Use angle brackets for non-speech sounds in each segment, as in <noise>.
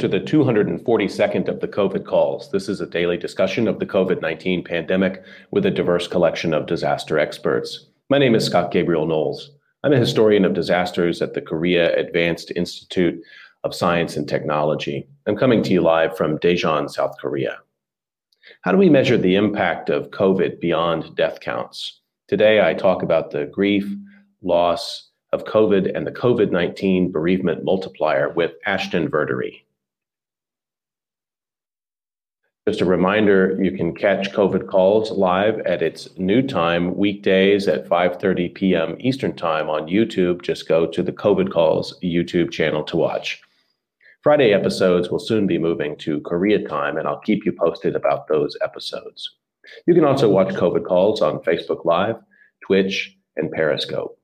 To the 242nd of the COVID calls. This is a daily discussion of the COVID 19 pandemic with a diverse collection of disaster experts. My name is Scott Gabriel Knowles. I'm a historian of disasters at the Korea Advanced Institute of Science and Technology. I'm coming to you live from Daejeon, South Korea. How do we measure the impact of COVID beyond death counts? Today, I talk about the grief, loss, of COVID and the COVID 19 bereavement multiplier with Ashton Verdery. Just a reminder, you can catch COVID calls live at its new time weekdays at 5:30 p.m. Eastern Time on YouTube. Just go to the COVID calls YouTube channel to watch. Friday episodes will soon be moving to Korea time and I'll keep you posted about those episodes. You can also watch COVID calls on Facebook Live, Twitch, and Periscope.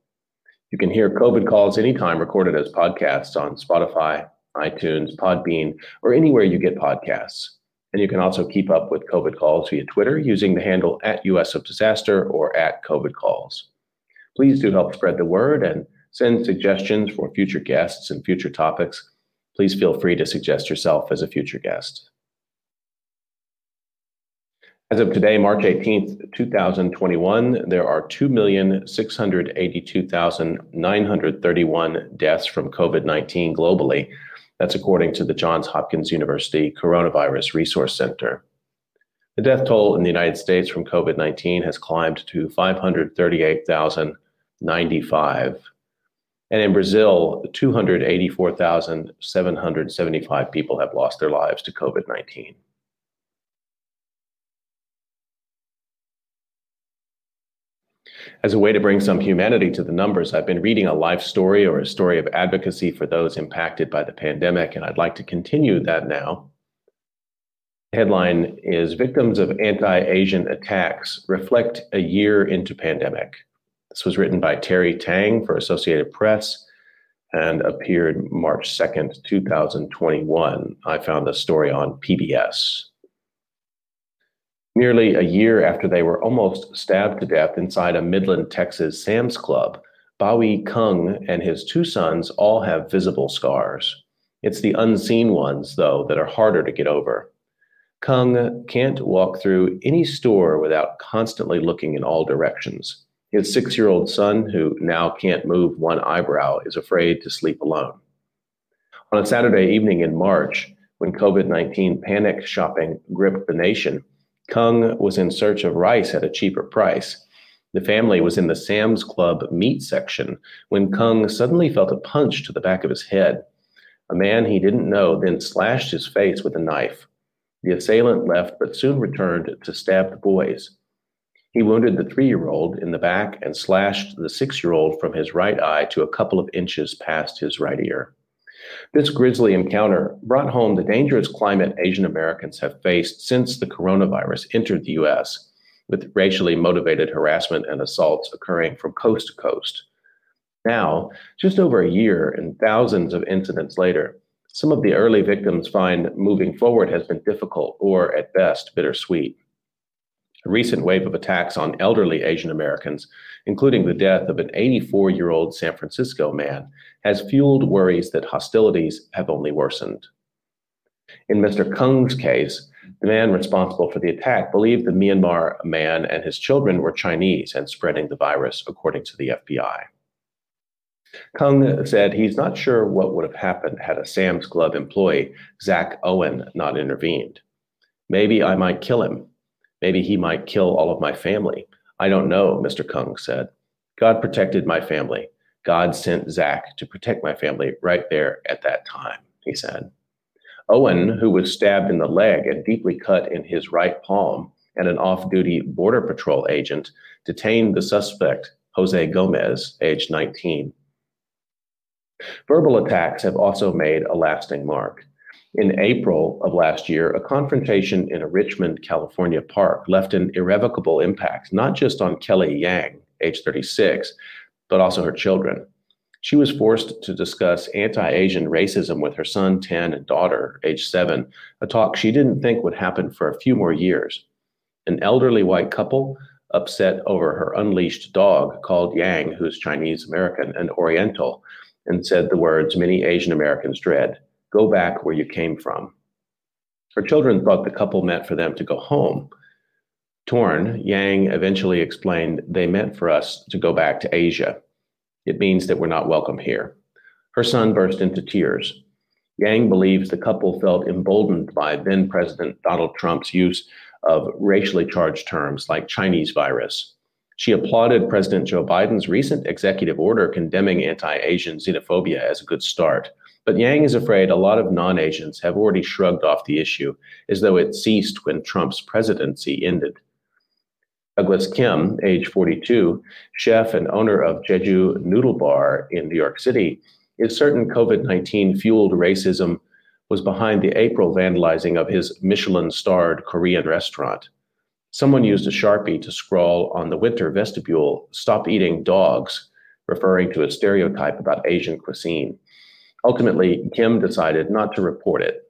You can hear COVID calls anytime recorded as podcasts on Spotify, iTunes, Podbean, or anywhere you get podcasts. And you can also keep up with COVID calls via Twitter using the handle at US of Disaster or at COVID calls. Please do help spread the word and send suggestions for future guests and future topics. Please feel free to suggest yourself as a future guest. As of today, March 18th, 2021, there are 2,682,931 deaths from COVID 19 globally. That's according to the Johns Hopkins University Coronavirus Resource Center. The death toll in the United States from COVID 19 has climbed to 538,095. And in Brazil, 284,775 people have lost their lives to COVID 19. As a way to bring some humanity to the numbers, I've been reading a life story or a story of advocacy for those impacted by the pandemic, and I'd like to continue that now. Headline is Victims of Anti Asian Attacks Reflect a Year into Pandemic. This was written by Terry Tang for Associated Press and appeared March 2nd, 2021. I found the story on PBS. Nearly a year after they were almost stabbed to death inside a Midland, Texas Sam's Club, Bawi Cung and his two sons all have visible scars. It's the unseen ones, though, that are harder to get over. Cung can't walk through any store without constantly looking in all directions. His six year old son, who now can't move one eyebrow, is afraid to sleep alone. On a Saturday evening in March, when COVID 19 panic shopping gripped the nation, Cung was in search of rice at a cheaper price. The family was in the Sam's Club meat section when Cung suddenly felt a punch to the back of his head. A man he didn't know then slashed his face with a knife. The assailant left but soon returned to stab the boys. He wounded the three year old in the back and slashed the six year old from his right eye to a couple of inches past his right ear. This grisly encounter brought home the dangerous climate Asian Americans have faced since the coronavirus entered the U.S., with racially motivated harassment and assaults occurring from coast to coast. Now, just over a year and thousands of incidents later, some of the early victims find moving forward has been difficult or, at best, bittersweet. A recent wave of attacks on elderly Asian Americans, including the death of an 84 year old San Francisco man, has fueled worries that hostilities have only worsened. In Mr. Cung's case, the man responsible for the attack believed the Myanmar man and his children were Chinese and spreading the virus, according to the FBI. Cung said he's not sure what would have happened had a Sam's Club employee, Zach Owen, not intervened. Maybe I might kill him, Maybe he might kill all of my family. I don't know, Mr. Cung said. God protected my family. God sent Zach to protect my family right there at that time, he said. Owen, who was stabbed in the leg and deeply cut in his right palm, and an off duty Border Patrol agent detained the suspect, Jose Gomez, age 19. Verbal attacks have also made a lasting mark. In April of last year, a confrontation in a Richmond, California park left an irrevocable impact, not just on Kelly Yang, age 36, but also her children. She was forced to discuss anti Asian racism with her son, 10, and daughter, age 7, a talk she didn't think would happen for a few more years. An elderly white couple, upset over her unleashed dog, called Yang, who's Chinese American and Oriental, and said the words many Asian Americans dread Go back where you came from. Her children thought the couple meant for them to go home. Torn, Yang eventually explained they meant for us to go back to Asia. It means that we're not welcome here. Her son burst into tears. Yang believes the couple felt emboldened by then President Donald Trump's use of racially charged terms like Chinese virus. She applauded President Joe Biden's recent executive order condemning anti Asian xenophobia as a good start. But Yang is afraid a lot of non Asians have already shrugged off the issue as though it ceased when Trump's presidency ended. Douglas Kim, age 42, chef and owner of Jeju Noodle Bar in New York City, is certain COVID 19 fueled racism was behind the April vandalizing of his Michelin starred Korean restaurant. Someone used a Sharpie to scrawl on the winter vestibule, Stop eating dogs, referring to a stereotype about Asian cuisine. Ultimately, Kim decided not to report it.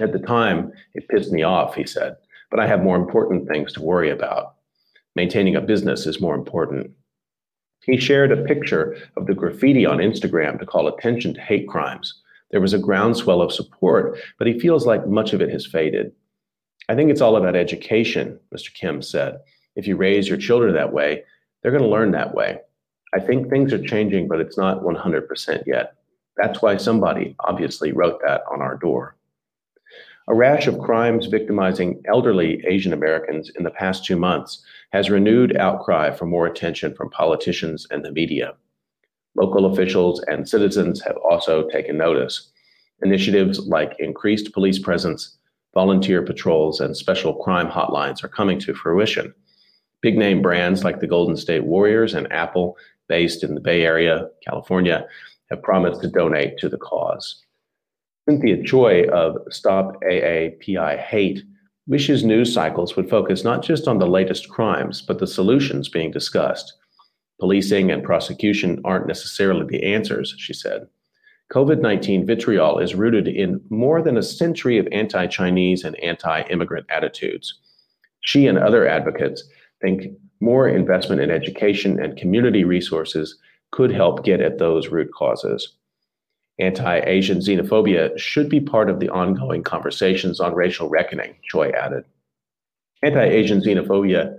At the time, it pissed me off, he said, but I have more important things to worry about. Maintaining a business is more important. He shared a picture of the graffiti on Instagram to call attention to hate crimes. There was a groundswell of support, but he feels like much of it has faded. I think it's all about education, Mr. Kim said. If you raise your children that way, they're going to learn that way. I think things are changing, but it's not 100% yet. That's why somebody obviously wrote that on our door. A rash of crimes victimizing elderly Asian Americans in the past two months has renewed outcry for more attention from politicians and the media. Local officials and citizens have also taken notice. Initiatives like increased police presence, volunteer patrols, and special crime hotlines are coming to fruition. Big name brands like the Golden State Warriors and Apple, based in the Bay Area, California, have promised to donate to the cause. Cynthia Choi of Stop AAPI Hate wishes news cycles would focus not just on the latest crimes, but the solutions being discussed. Policing and prosecution aren't necessarily the answers, she said. COVID 19 vitriol is rooted in more than a century of anti Chinese and anti immigrant attitudes. She and other advocates think more investment in education and community resources could help get at those root causes anti Asian xenophobia should be part of the ongoing conversations on racial reckoning, Choi added. Anti Asian xenophobia,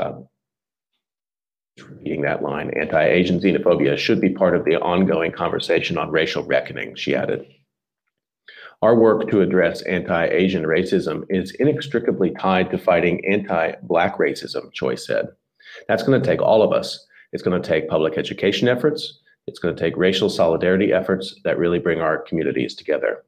uh, repeating that line, anti Asian xenophobia should be part of the ongoing conversation on racial reckoning, she added. Our work to address anti Asian racism is inextricably tied to fighting anti Black racism, Choi said. That's going to take all of us. It's going to take public education efforts. It's going to take racial solidarity efforts that really bring our communities together.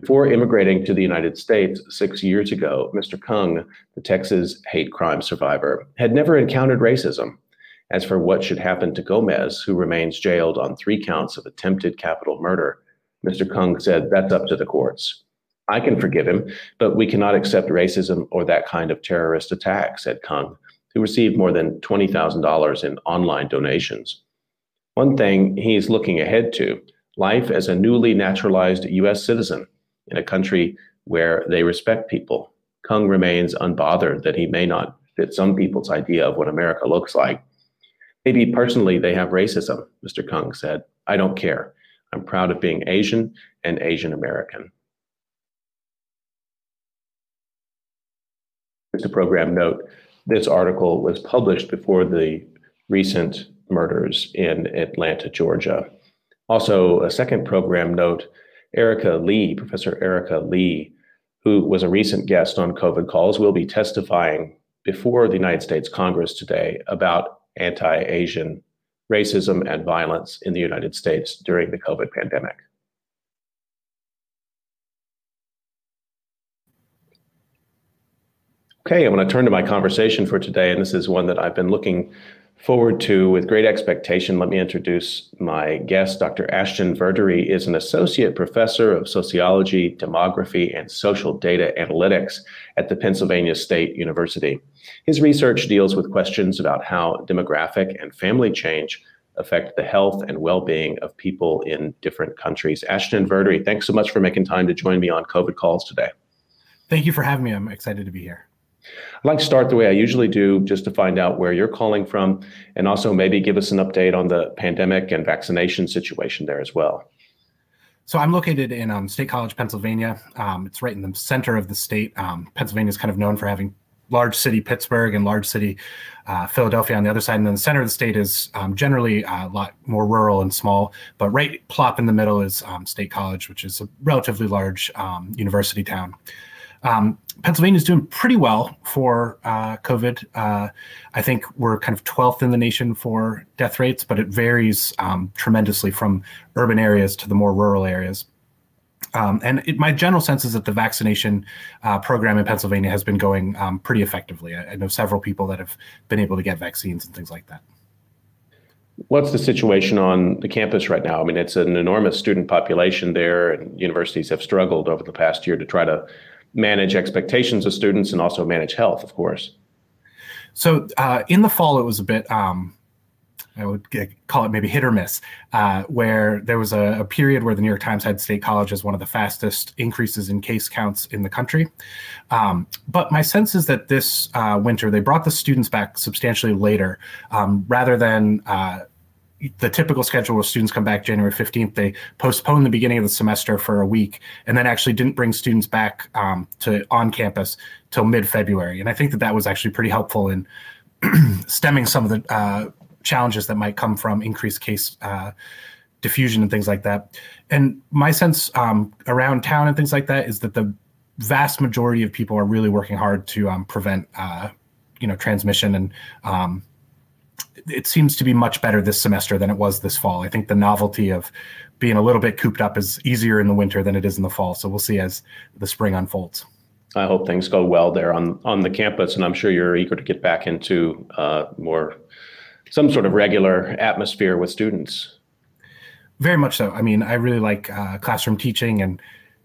Before immigrating to the United States six years ago, Mr. Cung, the Texas hate crime survivor, had never encountered racism. As for what should happen to Gomez, who remains jailed on three counts of attempted capital murder, Mr. Cung said that's up to the courts. I can forgive him, but we cannot accept racism or that kind of terrorist attack, said Cung, who received more than $20,000 in online donations. One thing he's looking ahead to life as a newly naturalized U.S. citizen in a country where they respect people. Cung remains unbothered that he may not fit some people's idea of what America looks like. Maybe personally they have racism, Mr. Cung said. I don't care. I'm proud of being Asian and Asian American. A program note this article was published before the recent murders in Atlanta, Georgia. Also, a second program note Erika Lee, Professor Erika Lee, who was a recent guest on COVID calls, will be testifying before the United States Congress today about anti Asian racism and violence in the United States during the COVID pandemic. Okay, I'm going to turn to my conversation for today, and this is one that I've been looking forward to with great expectation. Let me introduce my guest. Dr. Ashton Verdery is an associate professor of sociology, demography, and social data analytics at the Pennsylvania State University. His research deals with questions about how demographic and family change affect the health and well-being of people in different countries. Ashton Verdery, thanks so much for making time to join me on COVID calls today. Thank you for having me. I'm excited to be here. I'd like to start the way I usually do, just to find out where you're calling from, and also maybe give us an update on the pandemic and vaccination situation there as well. So I'm located in um, State College, Pennsylvania. Um, it's right in the center of the state. Um, Pennsylvania is kind of known for having large city Pittsburgh and large city uh, Philadelphia on the other side. And then the center of the state is um, generally a lot more rural and small. But right plop in the middle is um, State College, which is a relatively large um, university town. Um, Pennsylvania is doing pretty well for uh, COVID. Uh, I think we're kind of 12th in the nation for death rates, but it varies um, tremendously from urban areas to the more rural areas. Um, and it, my general sense is that the vaccination uh, program in Pennsylvania has been going um, pretty effectively. I, I, know several people that have been able to get vaccines and things like that. What's the situation on the campus right now? I mean, it's an enormous student population there, and universities have struggled over the past year to try to manage expectations of students and also manage health, of course. So uh, in the fall, it was a bit. Um, I would call it maybe hit or miss, uh, where there was a, a, period where the New York Times had State College as one of the fastest increases in case counts in the country. Um, but my sense is that this uh, winter they brought the students back substantially later, um, rather than uh, the typical schedule where students come back January 15th, they postponed the beginning of the semester for a week and then actually didn't bring students back um, to on campus till mid February. And I think that that was actually pretty helpful in <clears throat> stemming some of the uh, challenges that might come from increased case uh, diffusion and things like that. And my sense um, around town and things like that is that the vast majority of people are really working hard to um, prevent, uh, you know, transmission and um, it seems to be much better this semester than it was this fall. I think the novelty of being a little bit cooped up is easier in the winter than it is in the fall. So we'll see as the spring unfolds. I hope things go well there on on the campus, and I'm sure you're eager to get back into uh, more some sort of regular atmosphere with students. Very much so. I mean, I really like uh, classroom teaching and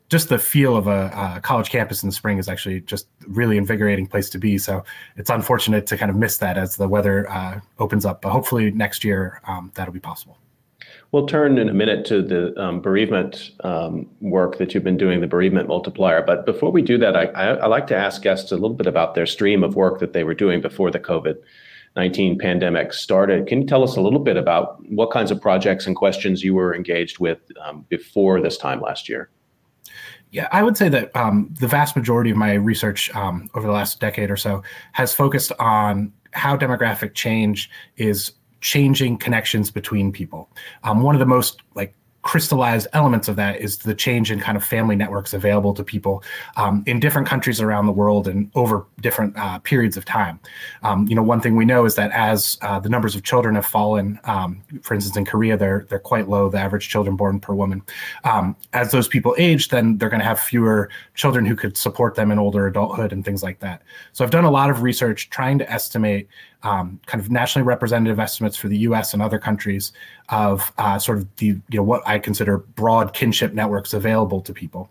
just the feel of a, a, college campus in the spring is actually just really invigorating place to be. So it's unfortunate to kind of miss that as the weather uh, opens up, but hopefully next year um, that'll be possible. We'll turn in a minute to the um, bereavement um, work that you've been doing, the bereavement multiplier. But before we do that, I, I, I, like to ask guests a little bit about their stream of work that they were doing before the COVID 19 pandemic started. Can you tell us a little bit about what kinds of projects and questions you were engaged with um, before this time last year? Yeah, I would say that um, the vast majority of my research um, over the last decade or so has focused on how demographic change is changing connections between people. Um, one of the most like crystallized elements of that is the change in kind of family networks available to people um, in different countries around the world and over different uh, periods of time. Um, you know, one thing we know is that as uh, the numbers of children have fallen, um, for instance, in Korea, they're they're quite low. The average children born per woman. Um, as those people age, then they're going to have fewer children who could support them in older adulthood and things like that. So I've done a lot of research trying to estimate um, kind of nationally representative estimates for the U.S. and other countries of uh, sort of the you know what I consider broad kinship networks available to people.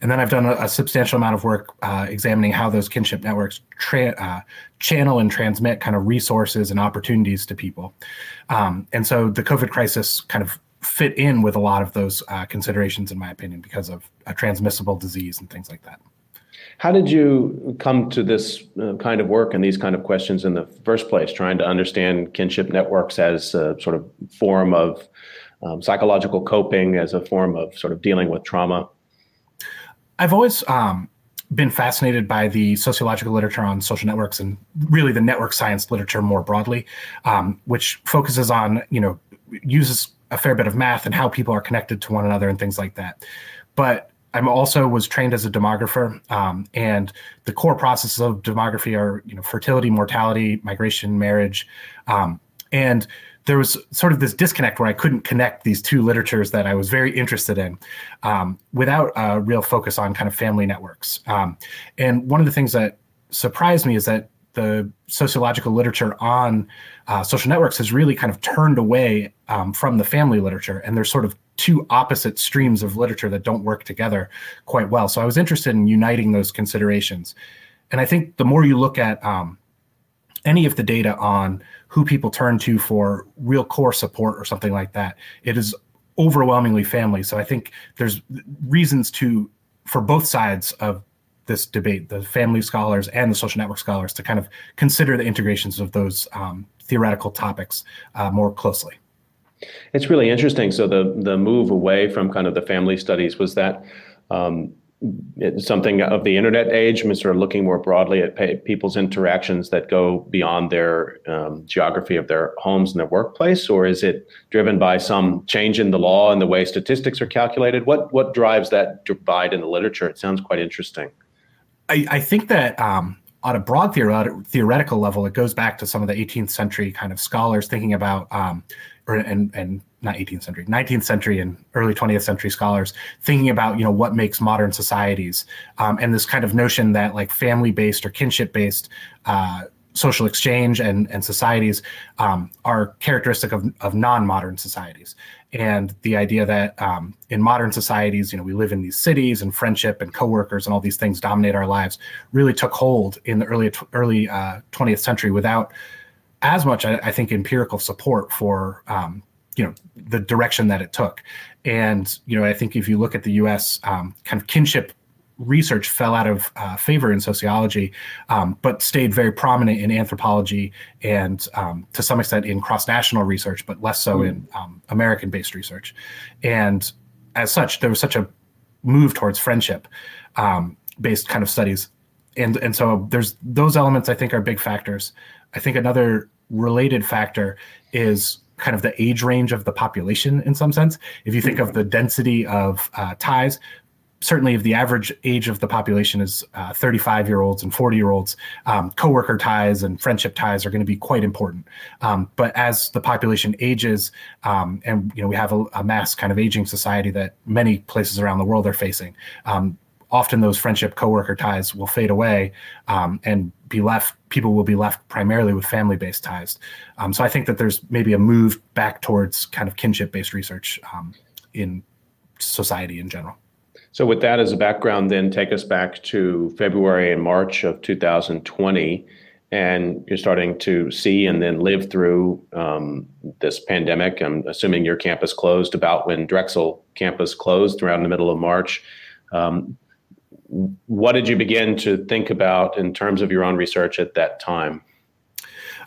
And then I've done a, a substantial amount of work uh, examining how those kinship networks tra- uh, channel and transmit kind of resources and opportunities to people. Um, and so the COVID crisis kind of fit in with a lot of those uh, considerations, in my opinion, because of a transmissible disease and things like that. How did you come to this uh, kind of work and these kind of questions in the first place, trying to understand kinship networks as a sort of form of um, psychological coping, as a form of sort of dealing with trauma? I've always um, been fascinated by the sociological literature on social networks and really the network science literature more broadly, um, which focuses on, you know, uses a fair bit of math and how people are connected to one another and things like that. But I'm also was trained as a demographer, um, and the core processes of demography are you know fertility, mortality, migration, marriage, um, and there was sort of this disconnect where I couldn't connect these two literatures that I was very interested in um, without a real focus on kind of family networks. Um, and one of the things that surprised me is that the sociological literature on uh, social networks has really kind of turned away um, from the family literature, and there's sort of two opposite streams of literature that don't work together quite well. So I was interested in uniting those considerations. And I think the more you look at um, any of the data on who people turn to for real core support or something like that, it is overwhelmingly family. So I think there's reasons to for both sides of this debate, the family scholars and the social network scholars, to kind of consider the integrations of those um, theoretical topics uh, more closely. It's really interesting. So the the move away from kind of the family studies was that um, something of the internet age, I sort of looking more broadly at pay, people's interactions that go beyond their um, geography of their homes and their workplace, or is it driven by some change in the law and the way statistics are calculated? What what drives that divide in the literature? It sounds quite interesting. I, I think that um, on a broad theoret- theoretical level, it goes back to some of the 18th century kind of scholars thinking about, um, or and and not 18th century, 19th century and early 20th century scholars thinking about you know what makes modern societies, um, and this kind of notion that like family based or kinship based. Uh, social exchange and, and societies um, are characteristic of, of non-modern societies and the idea that um, in modern societies, you know, we live in these cities and friendship and coworkers and all these things dominate our lives really took hold in the early early uh, 20th century without as much, I, I think, empirical support for um, you know the direction that it took. And you know, I think if you look at the U.S. Um, kind of kinship research fell out of uh, favor in sociology, um, but stayed very prominent in anthropology and um, to some extent in cross national research, but less so mm. in um, American based research. And as such, there was such a move towards friendship um, based kind of studies. And, and so there's those elements I think are big factors. I think another related factor is kind of the age range of the population in some sense. If you think of the density of uh, ties, certainly if the average age of the population is uh, 35 year olds and 40 year olds um, coworker ties and friendship ties are going to be quite important. Um, but as the population ages um, and you know we have a, a, mass kind of aging society that many places around the world are facing um, often those friendship coworker ties will fade away um, and be left people will be left primarily with family based ties. Um, so i think that there's maybe a move back towards kind of kinship based research in society in general so, with that as a background, then take us back to February and March of 2020, and you're starting to see and then live through um, this pandemic. I'm assuming your campus closed about when Drexel campus closed around the middle of March. Um, what did you begin to think about in terms of your own research at that time?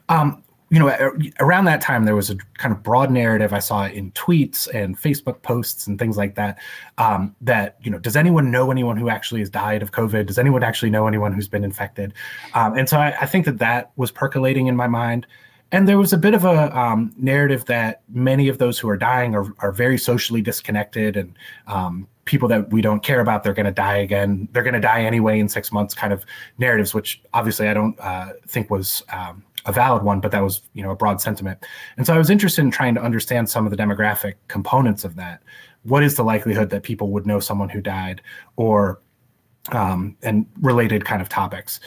Um, you know, around that time, there was a kind of broad narrative I saw in tweets and Facebook posts and things like that. Um, that you know, does anyone know anyone who actually has died of COVID? Does anyone actually know anyone who's been infected? Um, and so I, I, think that that was percolating in my mind. And there was a bit of a um, narrative that many of those who are dying are, are very socially disconnected and um, people that we don't care about they're going to die again they're going to die anyway in six months kind of narratives which obviously i don't uh, think was um, a valid one, but that was you know a broad sentiment. And so I was interested in trying to understand some of the demographic components of that. What is the likelihood that people would know someone who died, or um, and related kind of topics.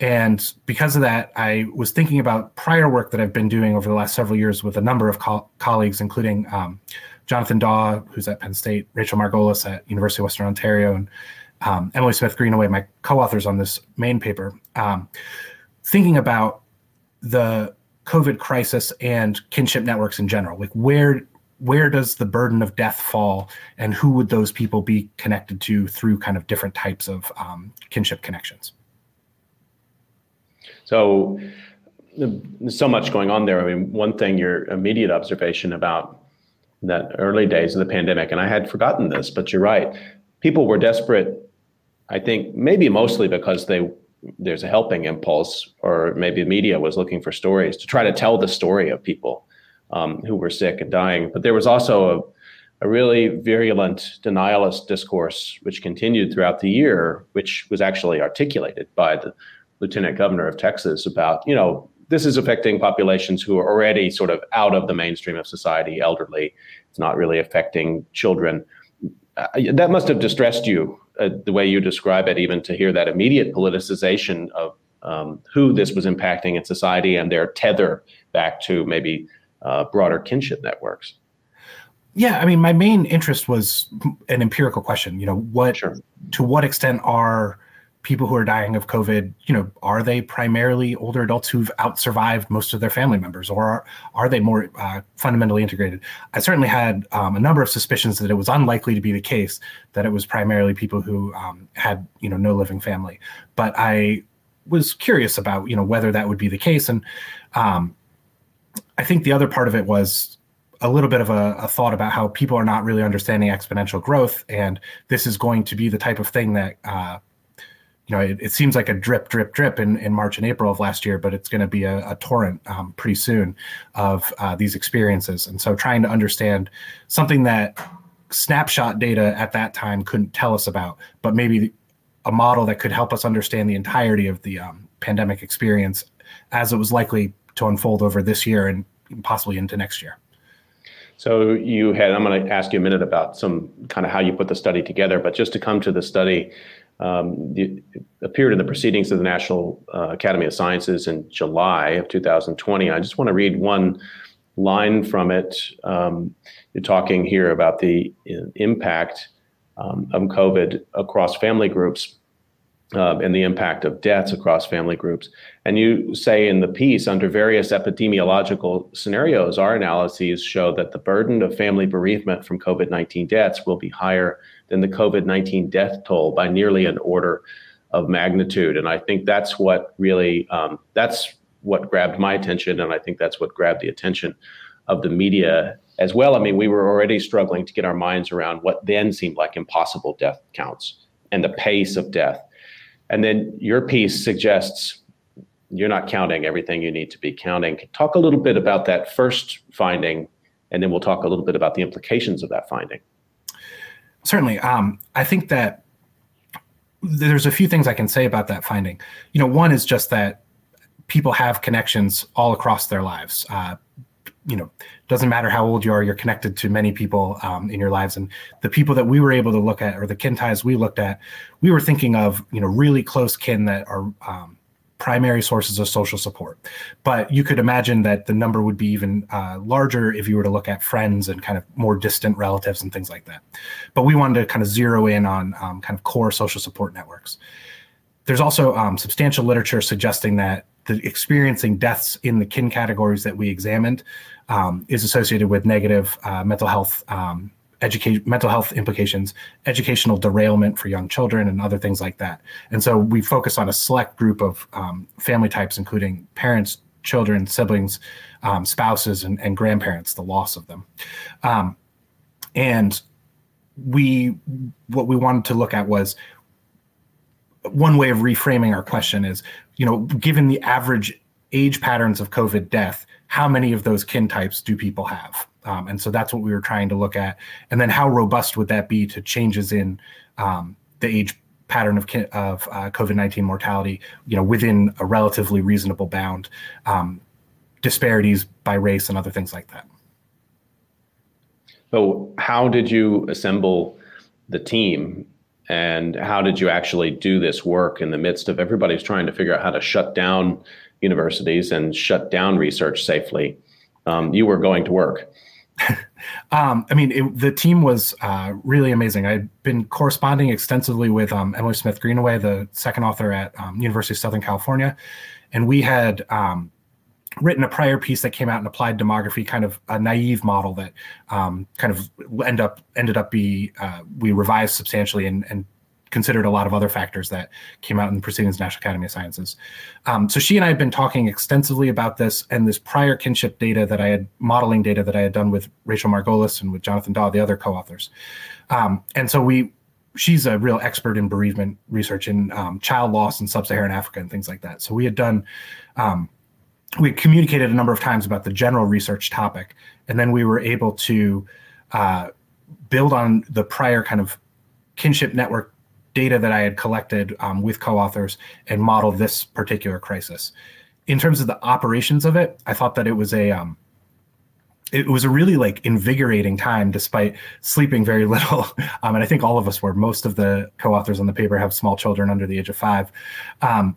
And because of that, I was thinking about prior work that I've been doing over the last several years with a number of co- colleagues, including um, Jonathan Daw, who's at Penn State, Rachel Margolis at University of Western Ontario, and um, Emily Smith Greenaway, my co-authors on this main paper, um, thinking about the COVID crisis and kinship networks in general? Like where where does the burden of death fall, and who would those people be connected to through kind of different types of um, kinship connections? So there's so much going on there. I mean, one thing, your immediate observation about that early days of the pandemic, and I had forgotten this, but you're right. People were desperate. I think maybe mostly because they there's a helping impulse, or maybe the media was looking for stories to try to tell the story of people um, who were sick and dying. But there was also a, a really virulent denialist discourse which continued throughout the year, which was actually articulated by the lieutenant governor of Texas about, you know, this is affecting populations who are already sort of out of the mainstream of society, elderly. It's not really affecting children. That must have distressed you uh, the way you describe it, even to hear that immediate politicization of um, who this was impacting in society and their tether back to maybe uh, broader kinship networks. Yeah, I mean, my main interest was an empirical question. You know, what sure. to what extent are people who are dying of COVID, you know, are they primarily older adults who've out survived most of their family members, or are, are they more uh, fundamentally integrated? I certainly had um, a number of suspicions that it was unlikely to be the case that it was primarily people who um, had, you know, no living family. But I was curious about, you know, whether that would be the case, and um, I think the other part of it was a little bit of a, a, thought about how people are not really understanding exponential growth, and this is going to be the type of thing that uh, you know it, it, seems like a drip, drip, drip in, in March and April of last year, but it's going to be a, a torrent um, pretty soon of uh, these experiences. And so, trying to understand something that snapshot data at that time couldn't tell us about, but maybe a model that could help us understand the entirety of the um, pandemic experience as it was likely to unfold over this year and possibly into next year. So you had, I'm going to ask you a minute about some kind of how you put the study together, but just to come to the study, um, it appeared in the proceedings of the National uh, Academy of Sciences in July of 2020. I just want to read one line from it. Um, you're talking here about the uh, impact um, of COVID across family groups um, and the impact of deaths across family groups. And you say in the piece, under various epidemiological scenarios, our analyses show that the burden of family bereavement from COVID 19 deaths will be higher than the COVID 19 death toll by nearly an order of magnitude. And I think that's what really, um, that's what grabbed my attention. And I think that's what grabbed the attention of the media as well. I mean, we were already struggling to get our minds around what then seemed like impossible death counts and the pace of death and then your piece suggests you're not counting everything you need to be counting. Talk a little bit about that first finding, and then we'll talk a little bit about the implications of that finding. Certainly. Um, I think that there's a few things I can say about that finding. You know, one is just that people have connections all across their lives. Uh, you know, doesn't matter how old you are, you're connected to many people um, in your lives. And the people that we were able to look at, or the kin ties we looked at, we were thinking of, you know, really close kin that are um, primary sources of social support. But you could imagine that the number would be even uh, larger if you were to look at friends and kind of more distant relatives and things like that. But we wanted to kind of zero in on um, kind of core social support networks. There's also um, substantial literature suggesting that the experiencing deaths in the kin categories that we examined um, is associated with negative uh, mental health um, education mental health implications educational derailment for young children and other things like that. And so we focus on a select group of um, family types including parents children siblings um, spouses and, and, grandparents the loss of them. Um, and we what we wanted to look at was one way of reframing our question is you know given the average age patterns of covid death how many of those kin types do people have? Um, and so that's what we were trying to look at. And then how robust would that be to changes in um, the age pattern of, of uh, COVID-19 mortality, you know, within a relatively reasonable bound, um, disparities by race and other things like that. So how did you assemble the team and how did you actually do this work in the midst of everybody's trying to figure out how to shut down universities and shut down research safely. Um, you were going to work. <laughs> um, I mean, it, the team was uh, really amazing. I'd been corresponding extensively with um, Emily Smith Greenaway, the second author at um, University of Southern California, and we had um, written a prior piece that came out in applied demography, kind of a naive model that um, kind of end up ended up be uh, we revised substantially and, and considered a lot of other factors that came out in the proceedings National Academy of Sciences. Um, so she and I had been talking extensively about this and this prior kinship data that I had modeling data that I had done with Rachel Margolis and with Jonathan Daw, the other co-authors. Um, and so we, she's a real expert in bereavement research in um, child loss in sub-Saharan Africa and things like that. So we had done, um, we communicated a number of times about the general research topic, and then we were able to uh, build on the prior kind of kinship network data that I had collected um, with co-authors and model this particular crisis. In terms of the operations of it, I thought that it was a um, it was a really like invigorating time despite sleeping very <laughs> little. Um, and i think all of us were. Most of the co-authors on the paper have small children under the age of five. Um,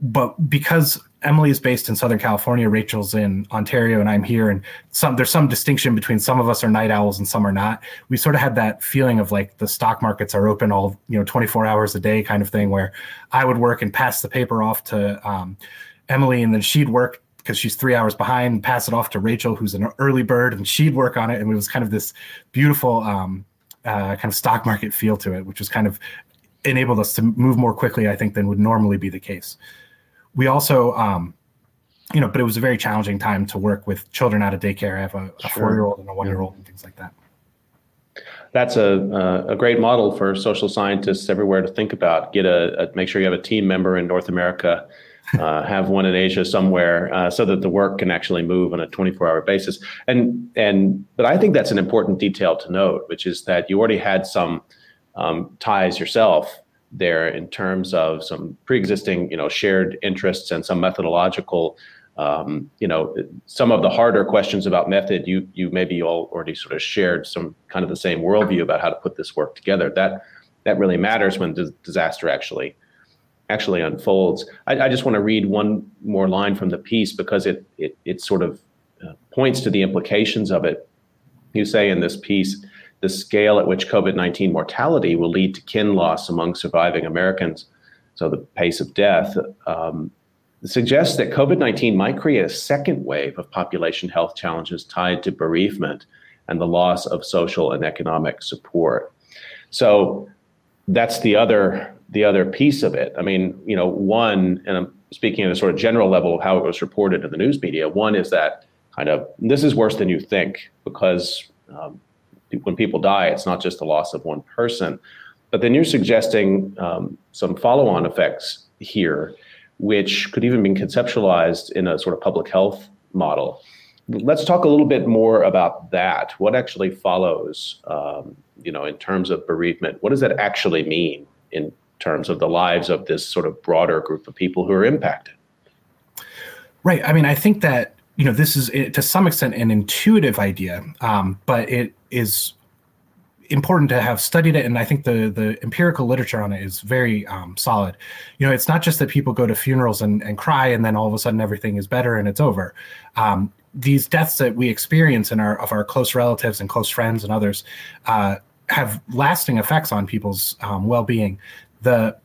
but because Emily is based in Southern California, Rachel's in Ontario, and I'm here. And some there's some distinction between some of us are night owls and some are not. We sort of had that feeling of like the stock markets are open all you know 24 hours a day kind of thing, where I would work and pass the paper off to um, Emily, and then she'd work because she's three hours behind, and pass it off to Rachel, who's an early bird, and she'd work on it, and it was kind of this beautiful um, uh, kind of stock market feel to it, which was kind of enabled us to move more quickly, I think, than would normally be the case we also um, you know, but it was a very challenging time to work with children out of daycare. I have a, a sure. four year old and a one year old and things like that. That's a, a great model for social scientists everywhere to think about. Get a, a make sure you have a team member in North America, uh, <laughs> have one in Asia somewhere, uh, so that the work can actually move on a 24 hour basis. And and but I think that's an important detail to note, which is that you already had some um, ties yourself there in terms of some pre-existing, you know, shared interests and some methodological um, you know, some of the harder questions about method, you you maybe all already sort of shared some kind of the same worldview about how to put this work together. That that really matters when d- disaster actually actually unfolds. I, I just want to read one more line from the piece because it it it sort of uh, points to the implications of it. You say in this piece, the scale at which COVID nineteen mortality will lead to kin loss among surviving Americans. So the pace of death. Um, suggests that COVID 19 might create a second wave of population health challenges tied to bereavement and the loss of social and economic support. So that's the other the other piece of it. I mean, you know, one, and I'm speaking at a sort of general level of how it was reported in the news media. One is that kind of this is worse than you think because um, when people die, it's not just the loss of one person, but then you're suggesting um, some follow-on effects here which could even be conceptualized in a sort of public health model. Let's talk a little bit more about that. What actually follows, um, you know, in terms of bereavement? What does that actually mean in terms of the lives of this sort of broader group of people who are impacted? Right. I mean, I think that you know this is to some extent an intuitive idea, um, but it is important to have studied it, and I think the the empirical literature on it is very um, solid. You know, it's not just that people go to funerals and, and cry, and then all of a sudden everything is better and it's over. Um, these deaths that we experience in our of our close relatives and close friends and others uh, have lasting effects on people's um, well being. The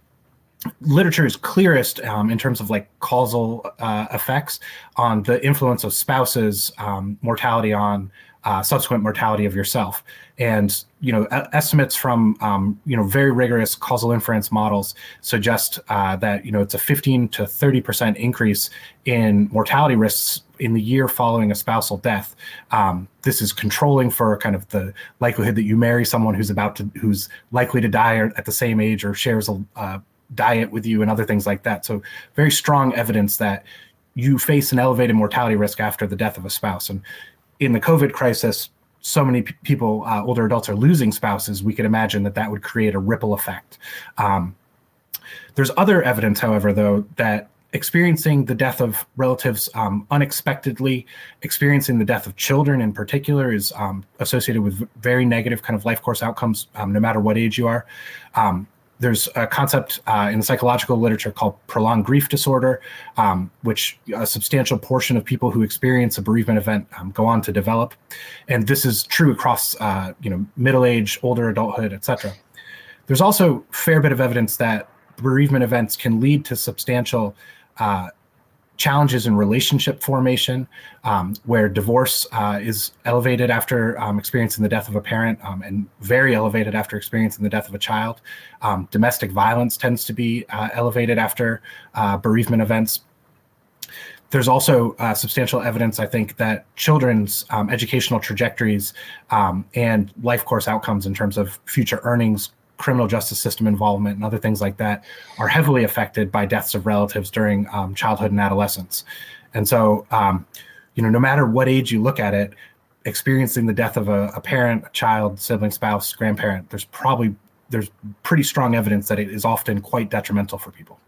literature is clearest um, in terms of like causal uh, effects on the influence of spouses um, mortality on uh, subsequent mortality of yourself. And you know, estimates from um, you know very rigorous causal inference models suggest uh, that you know it's a 15 to 30 percent increase in mortality risks in the year following a spousal death. Um, this is controlling for kind of the likelihood that you marry someone who's about to who's likely to die at the same age or shares a uh, diet with you and other things like that. So very strong evidence that you face an elevated mortality risk after the death of a spouse and in the COVID crisis, so many p- people, uh, older adults, are losing spouses. We could imagine that that would create a ripple effect. Um, there's other evidence, however, though, that experiencing the death of relatives um, unexpectedly, experiencing the death of children in particular, is um, associated with very negative kind of life course outcomes, um, no matter what age you are. There's a concept uh, in the psychological literature called prolonged grief disorder, um, which a substantial portion of people who experience a bereavement event um, go on to develop, and this is true across uh, you know middle age, older adulthood, etc. There's also a fair bit of evidence that bereavement events can lead to substantial uh, challenges in relationship formation, um, where divorce uh, is elevated after um, experiencing the death of a parent um, and very elevated after experiencing the death of a child. Um, domestic violence tends to be uh, elevated after uh, bereavement events. There's also uh, substantial evidence, I think, that children's um, educational trajectories um, and life course outcomes in terms of future earnings, criminal justice system involvement and other things like that are heavily affected by deaths of relatives during um, childhood and adolescence. And so, um, you know, no matter what age you look at it, experiencing the death of a, a parent, a child, sibling, spouse, grandparent, there's probably there's pretty strong evidence that it is often quite detrimental for people.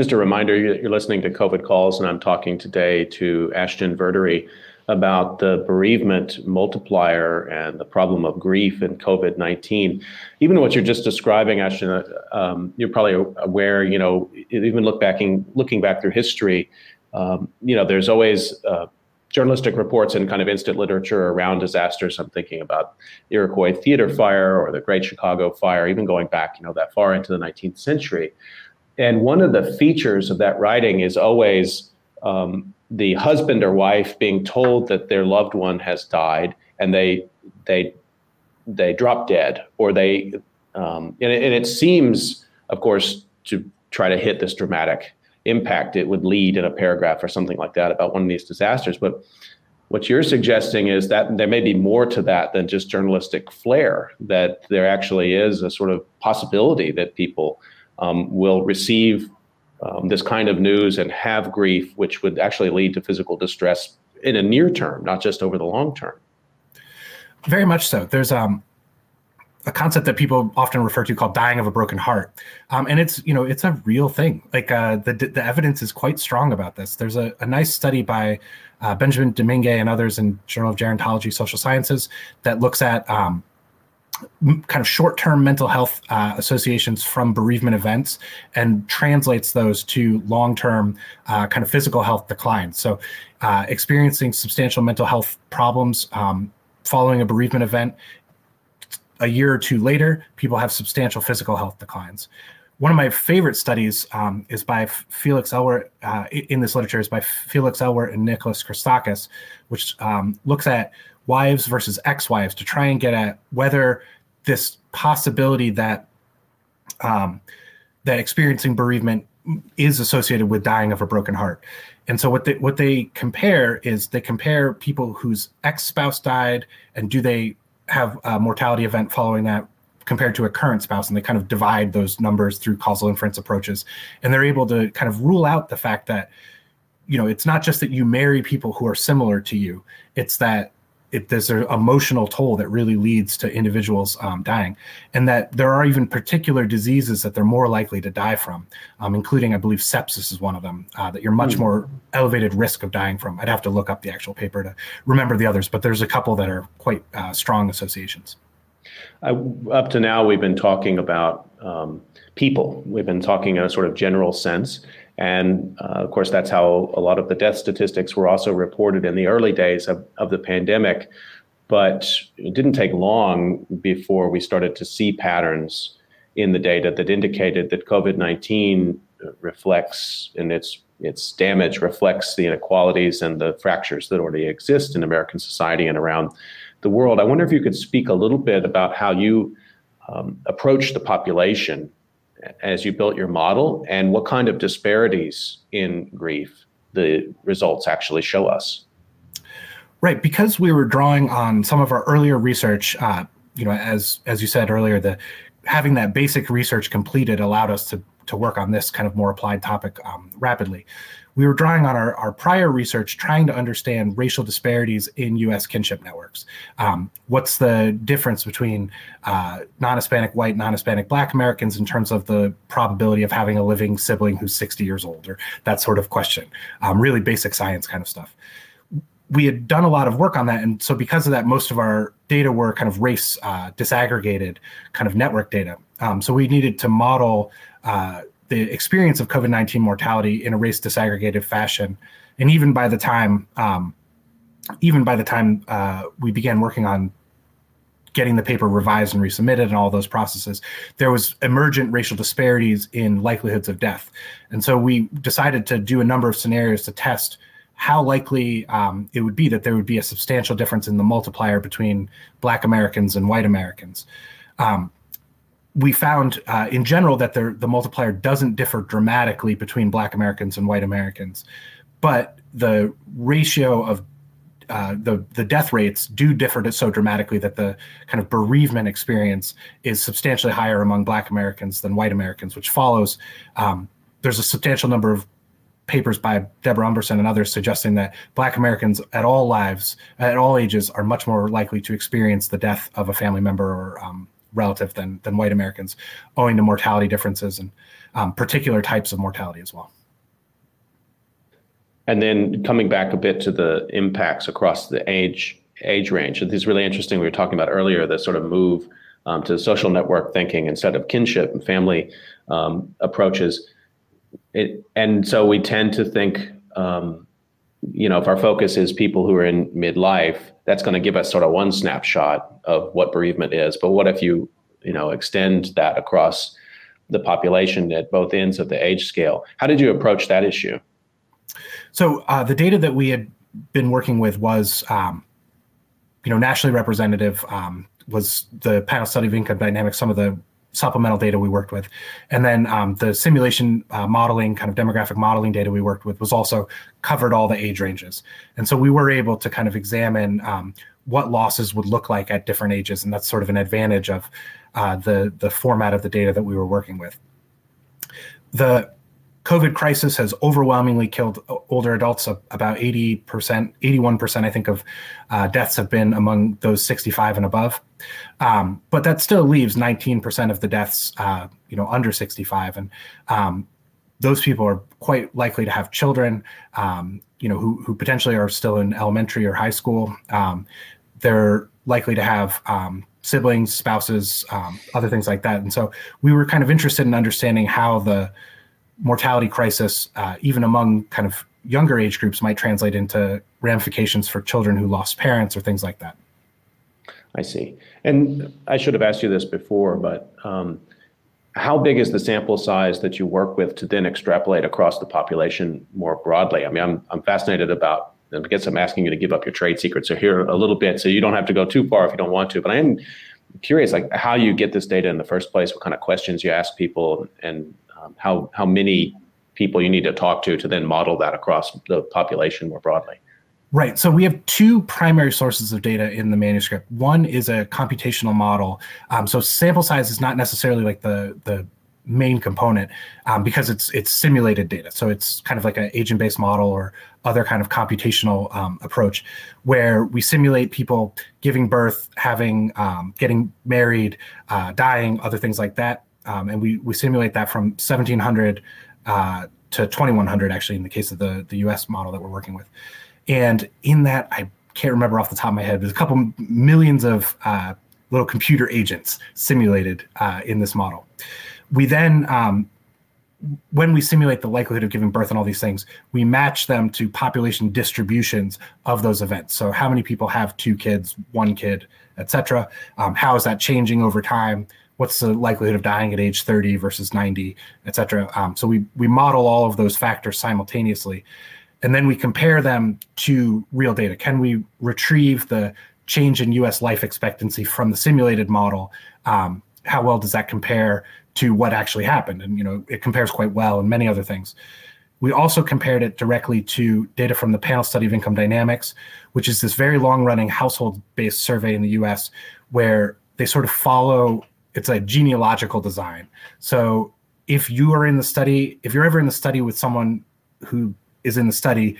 Just a reminder, you're listening to COVID Calls, and I'm talking today to Ashton Verdery about the bereavement multiplier and the problem of grief in COVID 19. Even what you're just describing, Ashton, uh, um, you're probably aware, you know, even look looking back through history, um, you know, there's always uh, journalistic reports and kind of instant literature around disasters. I'm thinking about Iroquois Theater Fire or the Great Chicago Fire, even going back, you know, that far into the 19th century. And one of the features of that writing is always um, the husband or wife being told that their loved one has died, and they they they drop dead, or they um, and, it, and it seems, of course, to try to hit this dramatic impact it would lead in a paragraph or something like that about one of these disasters. But what you're suggesting is that there may be more to that than just journalistic flair, that there actually is a sort of possibility that people um, will receive um, this kind of news and have grief, which would actually lead to physical distress in a near term, not just over the long term. Very much so. There's um, a concept that people often refer to called dying of a broken heart um, and it's you know it's a real thing like uh, the, the evidence is quite strong about this there's a, a nice study by uh, benjamin domingue and others in journal of gerontology social sciences that looks at um, kind of short-term mental health uh, associations from bereavement events and translates those to long-term uh, kind of physical health declines so uh, experiencing substantial mental health problems um, following a bereavement event a year or two later, people have substantial physical health declines. One of my favorite studies um, is by Felix Elwert uh, in this literature is by Felix Elwert and Nicholas Christakis, which um, looks at wives versus ex-wives to try and get at whether this possibility that um, that experiencing bereavement is associated with dying of a broken heart. And so what they what they compare is they compare people whose ex-spouse died and do they have a mortality event following that compared to a current spouse and they kind of divide those numbers through causal inference approaches and they're able to kind of rule out the fact that you know it's not just that you marry people who are similar to you it's that it, there's an emotional toll that really leads to individuals um, dying, and that there are even particular diseases that they're more likely to die from, um, including, I believe, sepsis is one of them, uh, that you're much mm. more elevated risk of dying from. I'd have to look up the actual paper to remember the others, but there's a couple that are quite uh, strong associations. Uh, up to now, we've been talking about um, people. We've been talking in a sort of general sense. And uh, of course, that's how a lot of the death statistics were also reported in the early days of, of the pandemic. But it didn't take long before we started to see patterns in the data that indicated that COVID 19 reflects and its its damage reflects the inequalities and the fractures that already exist in American society and around the world. I wonder if you could speak a little bit about how you um, approach the population as you built your model and what kind of disparities in grief the results actually show us. Right, because we were drawing on some of our earlier research, uh, you know, as as you said earlier, the having that basic research completed allowed us to to work on this kind of more applied topic um, rapidly we were drawing on our, our prior research trying to understand racial disparities in US kinship networks. Um, what's the difference between uh, non Hispanic white, non Hispanic black Americans in terms of the probability of having a living sibling who's 60 years old, or that sort of question? Um, really basic science kind of stuff. We had done a lot of work on that. And so, because of that, most of our data were kind of race uh, disaggregated kind of network data. Um, so, we needed to model. Uh, the experience of COVID 19 mortality in a race disaggregated fashion. And even by the time, um, even by the time uh, we began working on getting the paper revised and resubmitted and all those processes, there was emergent racial disparities in likelihoods of death. And so we decided to do a number of scenarios to test how likely um, it would be that there would be a substantial difference in the multiplier between Black Americans and white Americans. Um, we found uh, in general that the, the multiplier doesn't differ dramatically between black americans and white americans but the ratio of uh, the the death rates do differ so dramatically that the kind of bereavement experience is substantially higher among Black Americans than white Americans, which follows. Um, there's a substantial number of papers by Deborah Umberson and others suggesting that Black Americans at all lives, at all ages, are much more likely to experience the death of a family member or um, relative than than white Americans, owing to mortality differences and um, particular types of mortality as well. And then coming back a bit to the impacts across the age age range, this is really interesting. We were talking about earlier the sort of move um, to social network thinking instead of kinship and family um, approaches. It, and so we tend to think um, you know, if our focus is people who are in midlife, that's going to give us sort of one snapshot of what bereavement is. But what if you, you know, extend that across the population at both ends of the age scale? How did you approach that issue? So uh, the data that we had been working with was, um, you know, nationally representative. Um, was the panel study of income dynamics some of the supplemental data we worked with. And then um, the simulation uh, modeling, kind of demographic modeling data we worked with was also covered all the age ranges. And so we were able to kind of examine um, what losses would look like at different ages. And that's sort of an advantage of uh, the, the format of the data that we were working with. The COVID crisis has overwhelmingly killed older adults. About 80%, 81%, I think, of uh, deaths have been among those 65 and above. Um, but that still leaves 19% of the deaths, uh, you know, under 65. And um, those people are quite likely to have children, um, you know, who, who potentially are still in elementary or high school. Um, they're likely to have um, siblings, spouses, um, other things like that. And so we were kind of interested in understanding how the mortality crisis, uh, even among kind of younger age groups, might translate into ramifications for children who lost parents or things like that. I see. And I should have asked you this before, but um, how big is the sample size that you work with to then extrapolate across the population more broadly? I mean, I'm, I'm fascinated about, I guess I'm asking you to give up your trade secrets so here a little bit, so you don't have to go too far if you don't want to, but I am curious, like how you get this data in the first place, what kind of questions you ask people, and um, how how many people you need to talk to to then model that across the population more broadly. Right. So we have two primary sources of data in the manuscript. One is a computational model. Um, so sample size is not necessarily like the the main component um, because it's it's simulated data. So it's kind of like an agent-based model or other kind of computational um, approach where we simulate people giving birth, having, um, getting married, uh, dying, other things like that um, and we we simulate that from 1700 uh, to 2100 actually in the case of the the US model that we're working with. And in that, I can't remember off the top of my head, there's a couple millions of uh, little computer agents simulated uh, in this model. We then um, when we simulate the likelihood of giving birth and all these things, we match them to population distributions of those events. So how many people have two kids, one kid, etc. Um, how is that changing over time? What's the likelihood of dying at age 30 versus 90, et cetera. Um, so we we model all of those factors simultaneously, and then we compare them to real data. Can we retrieve the change in U.S. life expectancy from the simulated model? Um, how well does that compare to what actually happened? And you know, it compares quite well, and many other things. We also compared it directly to data from the panel study of income dynamics, which is this very long running household based survey in the US where they sort of follow it's a genealogical design. So if you are in the study, if you're ever in the study with someone who is in the study,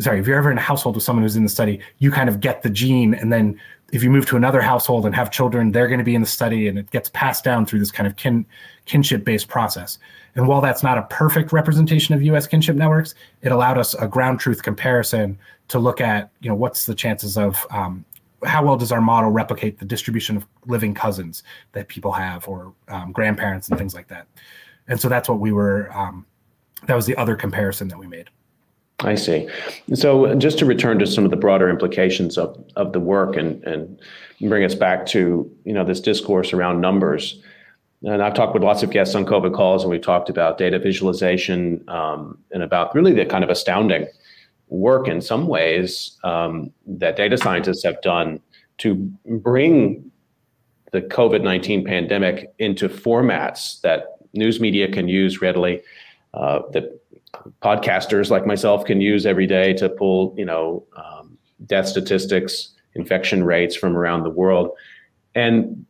sorry, if you're ever in a household with someone who's in the study, you kind of get the gene, and then if you move to another household and have children, they're going to be in the study, and it gets passed down through this kind of kin kinship based process. And while that's not a perfect representation of U.S. kinship networks, it allowed us a ground truth comparison to look at, you know, what's the chances of um, how well does our model replicate the distribution of living cousins that people have or um, grandparents and things like that? And so that's what we were um, that was the other comparison that we made. I see. So just to return to some of the broader implications of, of the work and, and bring us back to you know this discourse around numbers. And I've talked with lots of guests on COVID calls, and we've talked about data visualization um, and about really the kind of astounding work in some ways um, that data scientists have done to bring the COVID 19 pandemic into formats that news media can use readily, uh, that podcasters like myself can use every day to pull, you know, um, death statistics, infection rates from around the world. And,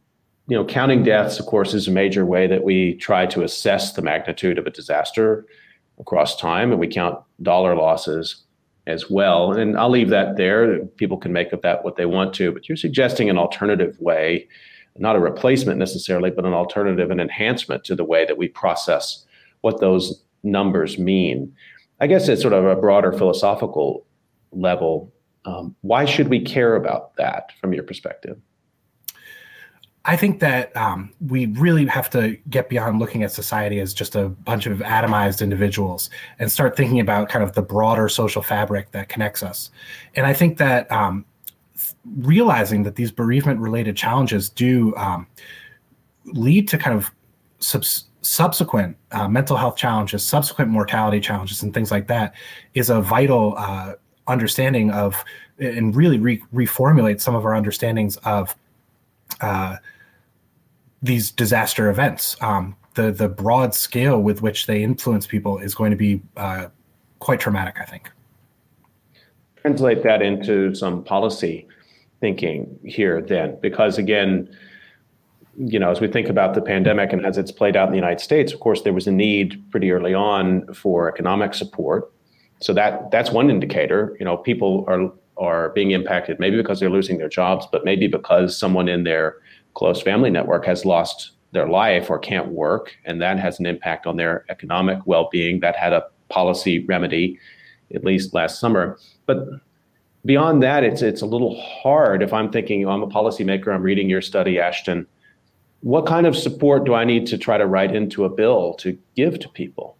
you know, counting deaths, of course, is a major way that we try to assess the magnitude of a disaster across time, and we count dollar losses as well. And I'll leave that there. People can make of that what they want to, but you're suggesting an alternative way, not a replacement necessarily, but an alternative, an enhancement to the way that we process what those numbers mean. I guess it's sort of a broader philosophical level. Um, why should we care about that from your perspective? I think that um, we really have to get beyond looking at society as just a bunch of atomized individuals and start thinking about kind of the broader social fabric that connects us. And I think that um, realizing that these bereavement related challenges do um, lead to kind of subs- subsequent uh, mental health challenges, subsequent mortality challenges, and things like that is a vital uh, understanding of and really re- reformulate some of our understandings of uh, these disaster events. Um, the the broad scale with which they influence people is going to be uh, quite traumatic, I think. Translate that into some policy thinking here, then, because again, you know, as we think about the pandemic and as it's played out in the United States, of course, there was a need pretty early on for economic support. So that that's one indicator. You know, people are are being impacted maybe because they're losing their jobs, but maybe because someone in their close family network has lost their life or can't work, and that has an impact on their economic well-being. That had a policy remedy, at least last summer. But beyond that, it's it's a little hard if I'm thinking, oh, I'm a policymaker, I'm reading your study, Ashton. What kind of support do I need to try to write into a bill to give to people?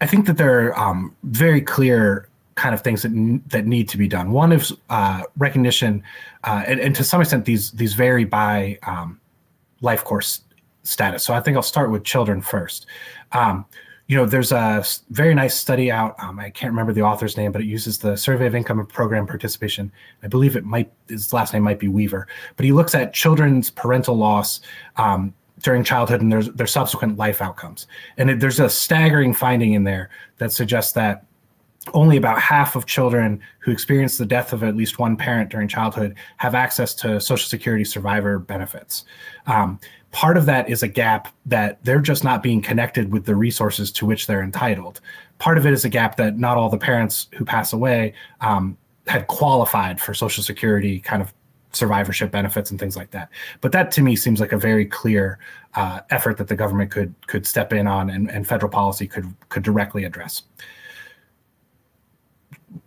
I think that there are um, very clear kind of things that n- that need to be done. One is uh, recognition, uh, and, and, to some extent, these these vary by um, life course status. So I think I'll start with children first. Um, you know, there's a very nice study out. Um, I can't remember the author's name, but it uses the Survey of Income and Program Participation. I believe it might his last name might be Weaver, but he looks at children's parental loss um, during childhood and their their subsequent life outcomes. And it, there's a staggering finding in there that suggests that only about half of children who experience the death of at least one parent during childhood have access to Social Security survivor benefits. Um, part of that is a gap that they're just not being connected with the resources to which they're entitled. Part of it is a gap that not all the parents who pass away um, had qualified for Social Security kind of survivorship benefits and things like that. But that to me seems like a very clear uh, effort that the government could could step in on and, and federal policy could could directly address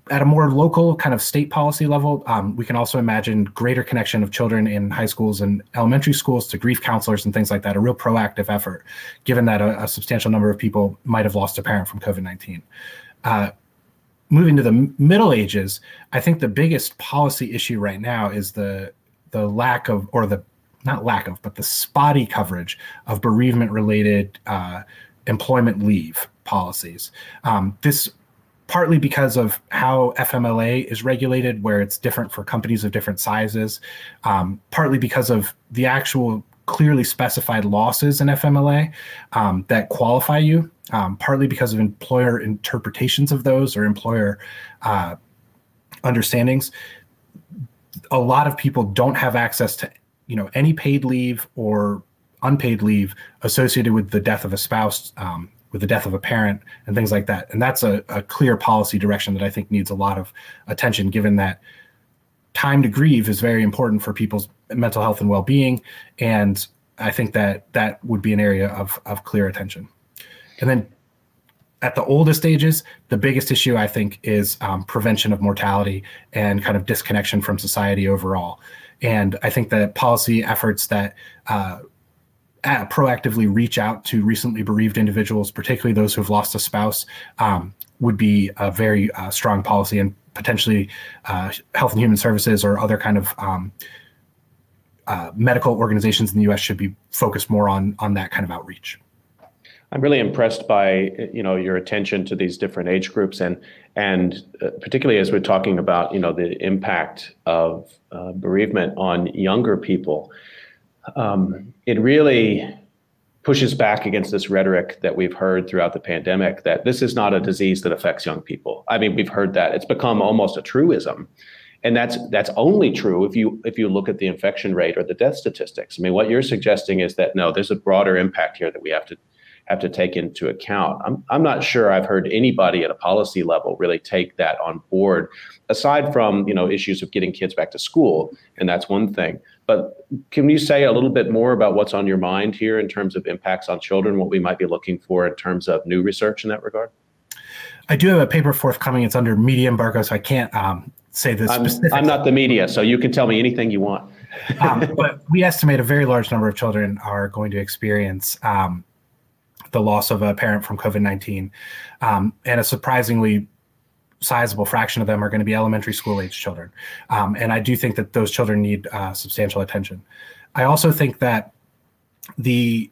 at a more local kind of state policy level, um, we can also imagine greater connection of children in high schools and elementary schools to grief counselors and things like that. A real proactive effort, given that a, a substantial number of people might have lost a parent from COVID nineteen. Uh, moving to the Middle Ages, I think the biggest policy issue right now is the the lack of or the not lack of, but the spotty coverage of bereavement related uh, employment leave policies. Um, this partly because of how FMLA is regulated, where it's different for companies of different sizes, um, partly because of the actual clearly specified losses in FMLA um, that qualify you, um, partly because of employer interpretations of those or employer uh, understandings. A lot of people don't have access to, you know, any paid leave or unpaid leave associated with the death of a spouse um, with the death of a parent and things like that. And that's a, a clear policy direction that I think needs a lot of attention, given that time to grieve is very important for people's mental health and well-being. And I think that that would be an area of, of clear attention. And then at the oldest ages, the biggest issue I think is um, prevention of mortality and kind of disconnection from society overall. And I think that policy efforts that uh, uh, proactively reach out to recently bereaved individuals, particularly those who have lost a spouse, um, would be a very uh, strong policy and potentially uh, health and human services or other kind of um, uh, medical organizations in the U.S. should be focused more on on that kind of outreach. I'm really impressed by you know your attention to these different age groups and and uh, particularly as we're talking about you know the impact of uh, bereavement on younger people um, it really pushes back against this rhetoric that we've heard throughout the pandemic that this is not a disease that affects young people. I mean, we've heard that. It's become almost a truism. And that's that's only true if you if you look at the infection rate or the death statistics. I mean, what you're suggesting is that no, there's a broader impact here that we have to have to take into account. I'm, I'm not sure I've heard anybody at a policy level really take that on board, aside from you know issues of getting kids back to school, and that's one thing. But can you say a little bit more about what's on your mind here in terms of impacts on children, what we might be looking for in terms of new research in that regard? I do have a paper forthcoming. It's under media embargo, so I can't um, say this I'm, I'm not the media, so you can tell me anything you want. <laughs> um, but we estimate a very large number of children are going to experience um, the loss of a parent from COVID 19. Um, and a surprisingly sizable fraction of them are going to be elementary school age children. Um, and I do think that those children need uh, substantial attention. I also think that the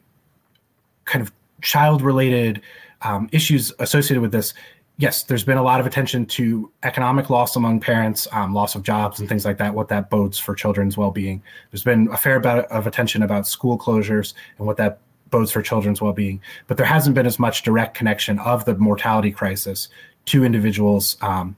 kind of child related um, issues associated with this yes, there's been a lot of attention to economic loss among parents, um, loss of jobs, and things like that. What that bodes for children's well-being. There's been a fair bit of attention about school closures and what that bodes for children's well-being. But there hasn't been as much direct connection of the mortality crisis to individuals um,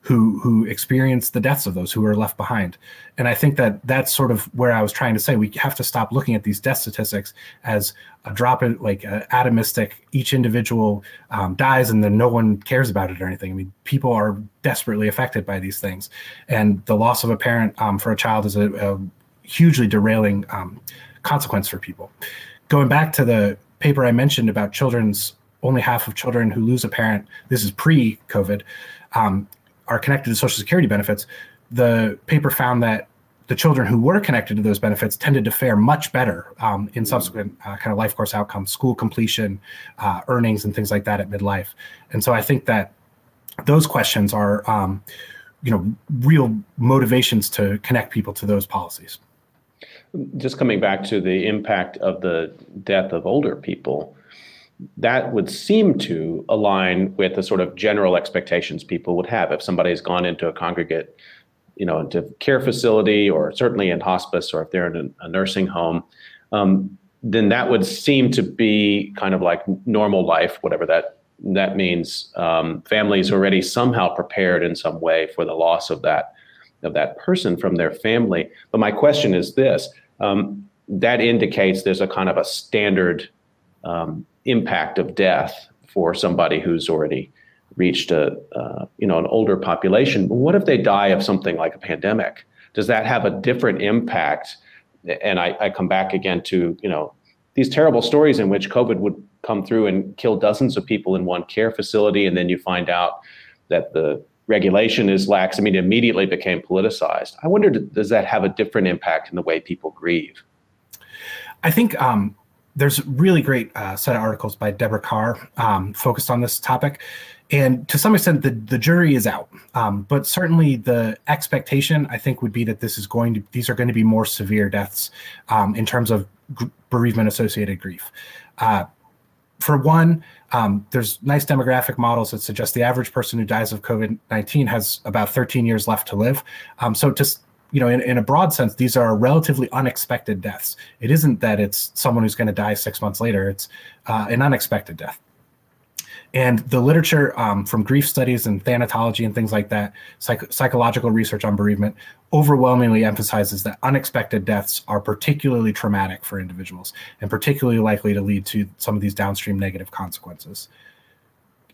who who experience the deaths of those who are left behind. And I think that that's sort of where I was trying to say we have to stop looking at these death statistics as a drop in like a atomistic. Each individual um, dies and then no one cares about it or anything. I mean, people are desperately affected by these things, and the loss of a parent um, for a child is a, a hugely derailing um, consequence for people. Going back to the paper I mentioned about children's only half of children who lose a parent. This is pre-COVID. Um, are connected to Social Security benefits, the paper found that the children who were connected to those benefits tended to fare much better um, in subsequent uh, kind of life course outcomes, school completion, uh, earnings, and things like that at midlife. And so I think that those questions are, um, you know, real motivations to connect people to those policies. Just coming back to the impact of the death of older people, that would seem to align with the sort of general expectations people would have. If somebody has gone into a congregate you know into care facility or certainly in hospice or if they're in a, nursing home um, then that would seem to be kind of like normal life whatever that that means. Um, families already somehow prepared in some way for the loss of that of that person from their family. But my question is this um, that indicates there's a kind of a standard um, impact of death for somebody who's already reached a uh, you know an older population. What if they die of something like a pandemic? Does that have a different impact? And I, I come back again to you know these terrible stories in which COVID would come through and kill dozens of people in one care facility, and then you find out that the regulation is lax. I mean, it immediately became politicized. I wonder, does that have a different impact in the way people grieve? I think um, there's a really great uh, set of articles by Deborah Carr um, focused on this topic. And to some extent, the, the jury is out. Um, but certainly the expectation, I think, would be that this is going to, these are going to be more severe deaths um, in terms of bereavement associated grief. Uh, for one, um, there's nice demographic models that suggest the average person who dies of COVID 19 has about 13 years left to live. Um, so, just you know, in, in a broad sense, these are relatively unexpected deaths. It isn't that it's someone who's going to die six months later, it's uh, an unexpected death. And the literature um, from grief studies and thanatology and things like that, psych- psychological research on bereavement, overwhelmingly emphasizes that unexpected deaths are particularly traumatic for individuals and particularly likely to lead to some of these downstream negative consequences.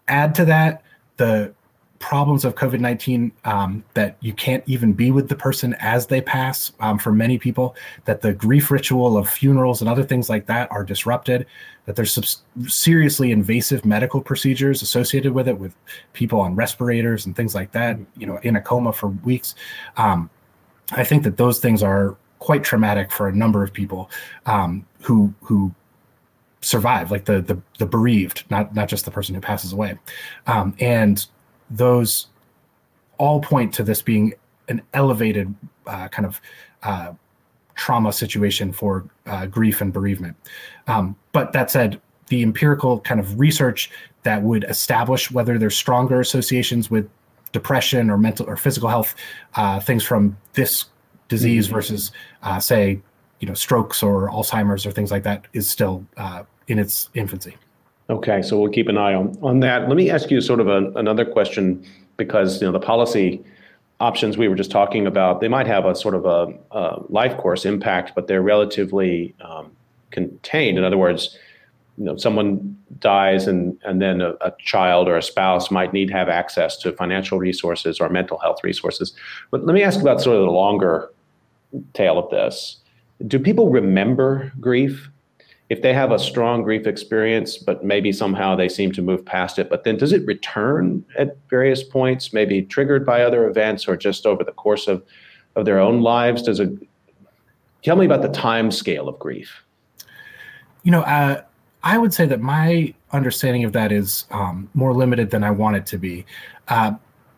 Add to that the problems of COVID 19 um, that you can't even be with the person as they pass um, for many people, that the grief ritual of funerals and other things like that are disrupted, that there's seriously invasive medical procedures associated with it, with people on respirators and things like that, you know, in a coma for weeks. Um, I think that those things are quite traumatic for a number of people um, who, who, survive like the, the the bereaved not not just the person who passes away um, and those all point to this being an elevated uh, kind of uh, trauma situation for uh, grief and bereavement. Um, but that said, the empirical kind of research that would establish whether there's stronger associations with depression or mental or physical health uh, things from this disease mm-hmm. versus, uh, say, you know, strokes or Alzheimer's or things like that is still uh, in its infancy. Okay, so we'll keep an eye on, on that. Let me ask you sort of a, another question because you know the policy options we were just talking about they might have a sort of a, a life course impact, but they're relatively um, contained. In other words, you know someone dies and and then a, a, child or a spouse might need to have access to financial resources or mental health resources. But let me ask about sort of the longer tail of this. Do people remember grief? If they have a strong grief experience, but maybe somehow they seem to move past it, but then does it return at various points, maybe triggered by other events or just over the course of, of their own lives? Does it Tell me about the time scale of grief. You know, uh, I would say that my understanding of that is um, more limited than I want it to be. Uh,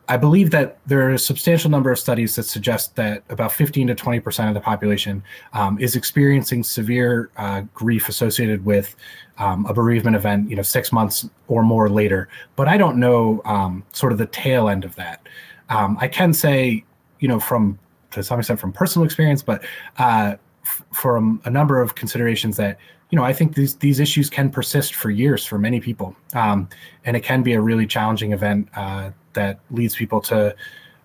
I believe that there are a substantial number of studies that suggest that about 15 to 20 percent of the population um, is experiencing severe uh, grief associated with um, a bereavement event, you know, six months or more later. But I don't know um, sort of the tail end of that. Um, I can say, you know, from to some extent from personal experience, but uh, f- from a number of considerations that you know, I think these these issues can persist for years for many people, um, and it can be a really challenging event uh, that leads people to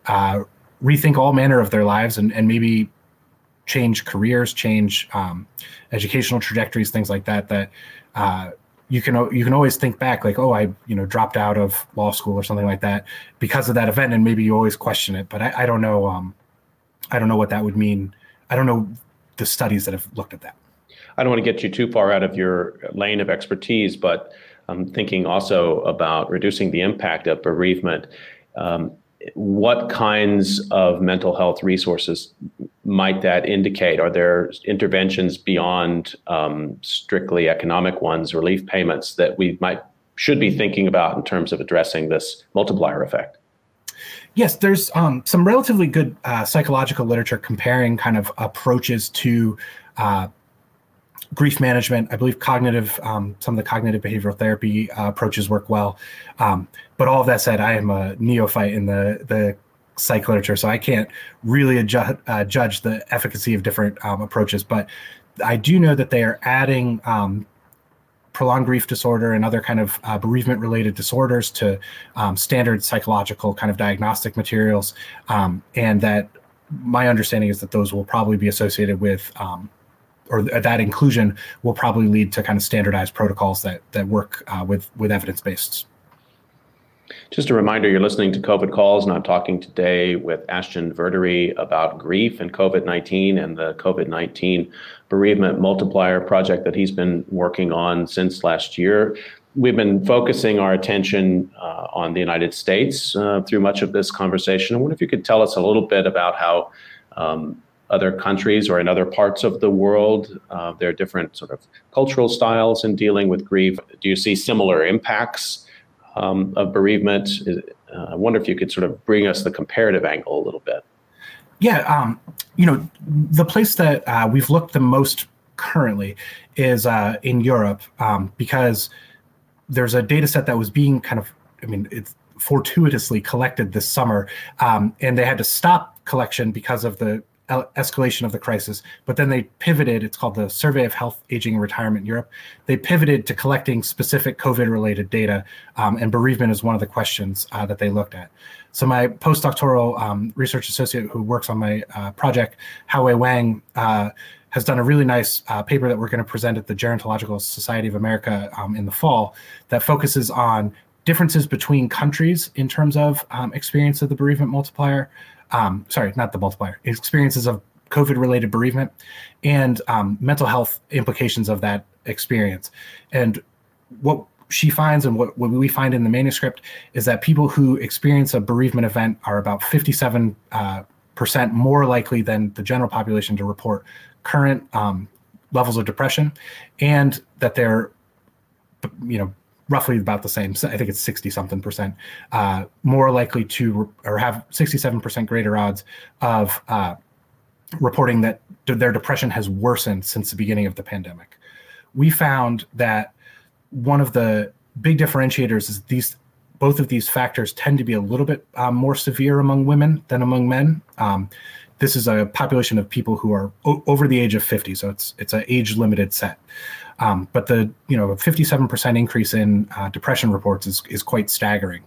uh, rethink all manner of their lives and and maybe change careers, change um, educational trajectories, things like that. That uh, you can you can always think back like, oh, I you know dropped out of law school or something like that because of that event, and maybe you always question it. But I, I don't know. Um, I don't know what that would mean. I don't know the studies that have looked at that. I don't want to get you too far out of your lane of expertise, but I'm thinking also about reducing the impact of bereavement. Um, what kinds of mental health resources might that indicate? Are there interventions beyond um, strictly economic ones, relief payments that we might should be thinking about in terms of addressing this multiplier effect? Yes, there's um, some relatively good uh, psychological literature comparing kind of approaches to uh, grief management. I believe cognitive, um, some of the cognitive behavioral therapy uh, approaches work well. Um, but all of that said, I am a neophyte in the the psych literature, so I can't really adjust, uh, judge the efficacy of different um, approaches. But I do know that they are adding um, prolonged grief disorder and other kind of uh, bereavement related disorders to um, standard psychological kind of diagnostic materials, um, and that my understanding is that those will probably be associated with um, or that inclusion will probably lead to kind of standardized protocols that that work uh, with with evidence based. Just a reminder, you're listening to COVID Calls, and I'm talking today with Ashton Verdery about grief and COVID 19 and the COVID 19 bereavement multiplier project that he's been working on since last year. We've been focusing our attention uh, on the United States uh, through much of this conversation. I wonder if you could tell us a little bit about how um, other countries or in other parts of the world. Uh, there are different sort of cultural styles in dealing with grief. Do you see similar impacts um, of bereavement? Uh, I wonder if you could sort of bring us the comparative angle a little bit. Yeah, um, you know, the place that uh, we've looked the most currently is uh, in Europe um, because there's a data set that was being kind of, I mean, it's fortuitously collected this summer, um, and they had to stop collection because of the escalation of the crisis. But then they pivoted. It's called the Survey of Health, Aging, and Retirement in Europe. They pivoted to collecting specific COVID-related data, um, and bereavement is one of the questions uh, that they looked at. So my postdoctoral um, research associate who works on my uh, project, Haowei Wang, uh, has done a really nice uh, paper that we're going to present at the Gerontological Society of America um, in the fall that focuses on differences between countries in terms of um, experience of the bereavement multiplier um, sorry, not the multiplier, experiences of COVID related bereavement and um, mental health implications of that experience. And what she finds and what, what we find in the manuscript is that people who experience a bereavement event are about 57 uh, percent more likely than the general population to report current um, levels of depression and that they're you know roughly about the same. I think it's 60 something percent uh, more likely to or have 67 percent greater odds of uh, reporting that their depression has worsened since the beginning of the pandemic. We found that one of the big differentiators is these both of these factors tend to be a little bit um, more severe among women than among men. Um, this is a population of people who are o- over the age of 50, so it's it's an age limited set. Um, but the you know 57% increase in uh, depression reports is is quite staggering.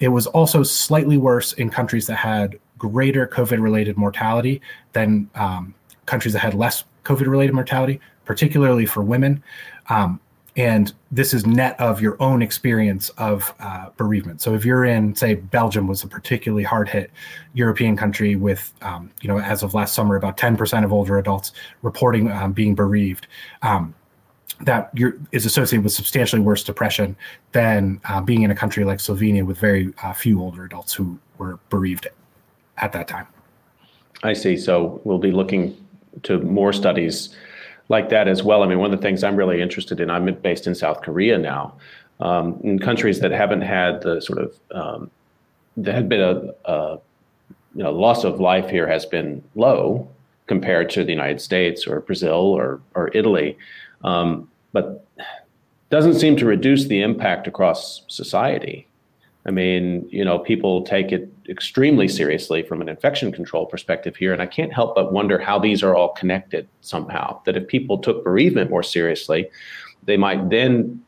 It was also slightly worse in countries that had greater COVID related mortality than um, countries that had less COVID related mortality, particularly for women. Um, and this is net of your own experience of uh, bereavement. So if you're in, say, Belgium was a particularly hard hit European country with, um, you know, as of last summer, about 10% of older adults reporting um, being bereaved. Um, that is associated with substantially worse depression than uh, being in a country like Slovenia with very uh, few older adults who were bereaved at that time. I see. So we'll be looking to more studies like that as well. I mean, one of the things I'm really interested in, I'm based in South Korea now, um, in countries that haven't had the sort of, um, there had been a, a you know, loss of life here has been low compared to the United States or Brazil or, or Italy. Um, but doesn't seem to reduce the impact across society. I mean, you know, people take it extremely seriously from an infection control perspective here. And I can't help but wonder how these are all connected somehow. That if people took bereavement more seriously, they might then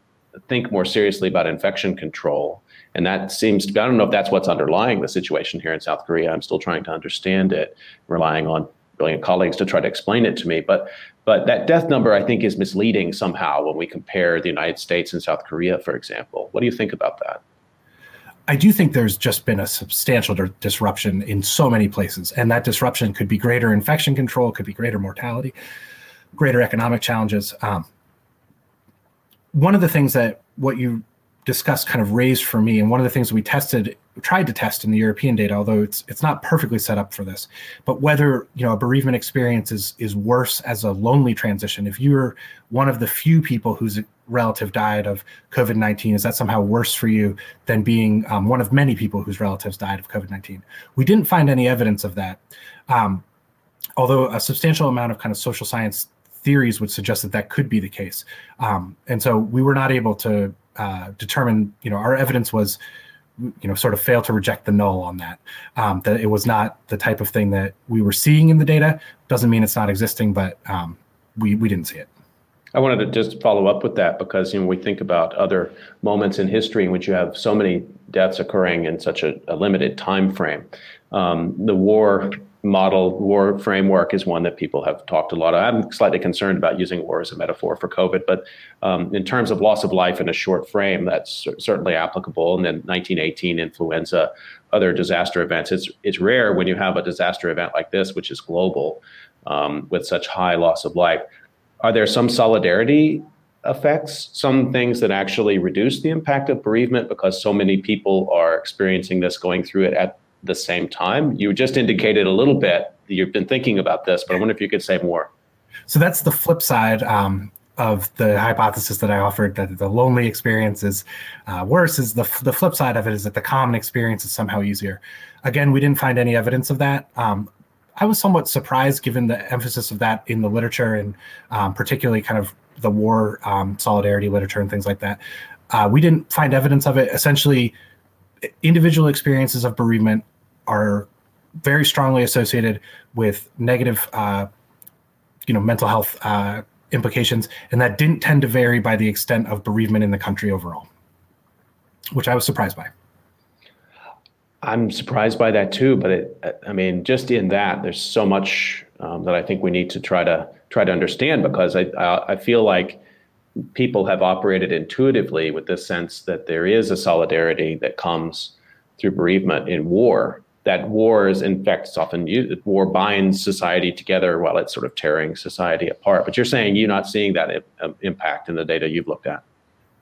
think more seriously about infection control. And that seems to be, I don't know if that's what's underlying the situation here in South Korea. I'm still trying to understand it, relying on brilliant colleagues to try to explain it to me. But but that death number, I think, is misleading somehow when we compare the United States and South Korea, for example. What do you think about that? I do think there's just been a substantial disruption in so many places, and that disruption could be greater infection control, could be greater mortality, greater economic challenges. Um, one of the things that what you discussed kind of raised for me, and one of the things we tested, tried to test in the European data, although it's it's not perfectly set up for this, but whether you know a bereavement experience is is worse as a lonely transition. If you're one of the few people whose relative died of COVID nineteen, is that somehow worse for you than being um, one of many people whose relatives died of COVID nineteen? We didn't find any evidence of that. Um, although a substantial amount of kind of social science theories would suggest that that could be the case. Um, and so we were not able to uh, determine, you know, our evidence was, you know, sort of fail to reject the null on that. Um, that it was not the type of thing that we were seeing in the data. Doesn't mean it's not existing, but um, we we didn't see it. I wanted to just follow up with that because you know we think about other moments in history in which you have so many deaths occurring in such a, a limited time frame. Um, the war model war framework is one that people have talked a lot of. I'm slightly concerned about using war as a metaphor for COVID, but um, in terms of loss of life in a short frame, that's certainly applicable. And then 1918 influenza, other disaster events. It's it's rare when you have a disaster event like this, which is global, um, with such high loss of life. Are there some solidarity effects, some things that actually reduce the impact of bereavement because so many people are experiencing this, going through it at the same time. You just indicated a little bit that you've been thinking about this, but I wonder if you could say more. So that's the flip side um, of the hypothesis that I offered that the lonely experience is uh, worse. Is the the flip side of it is that the common experience is somehow easier. Again, we didn't find any evidence of that. Um, I was somewhat surprised given the emphasis of that in the literature and um, particularly kind of the war um, solidarity literature and things like that. Uh, we didn't find evidence of it. Essentially, individual experiences of bereavement are very strongly associated with negative, uh, you know, mental health uh, implications, and that didn't tend to vary by the extent of bereavement in the country overall, which I was surprised by. I'm surprised by that too, but it, I mean, just in that, there's so much um, that I think we need to try to try to understand because I I, I feel like people have operated intuitively with this sense that there is a solidarity that comes through bereavement in war. That war is, in fact, it's often used, war binds society together while it's sort of tearing society apart. But you're saying you're not seeing that um, impact in the data you've looked at.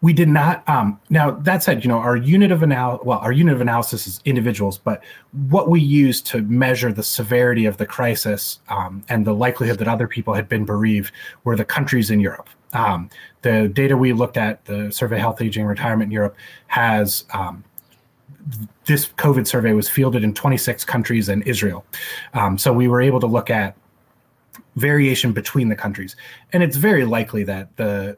We did not. Um, now that said, you know our unit of anal well, our unit of analysis is individuals, but what we use to measure the severity of the crisis um, and the likelihood that other people had been bereaved were the countries in Europe. Um, the data we looked at, the Survey Health Aging Retirement in Europe, has um, this COVID survey was fielded in 26 countries and Israel. Um, so we were able to look at variation between the countries, and it's very likely that the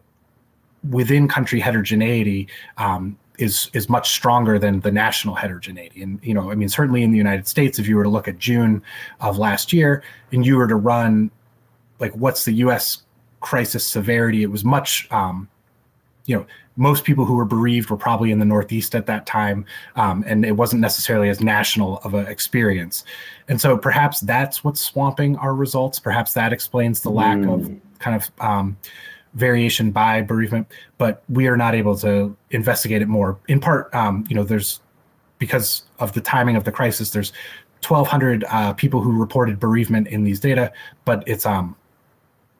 within country heterogeneity um, is is much stronger than the national heterogeneity. And you know, I mean, certainly in the United States, if you were to look at June of last year and you were to run like what's the U.S crisis severity. It was much, um, you know, most people who were bereaved were probably in the Northeast at that time, um, and it wasn't necessarily as national of an experience. And so perhaps that's what's swamping our results. Perhaps that explains the lack mm. of kind of um, variation by bereavement. But we are not able to investigate it more. In part, um, you know, there's because of the timing of the crisis. There's 1,200 uh, people who reported bereavement in these data, but it's um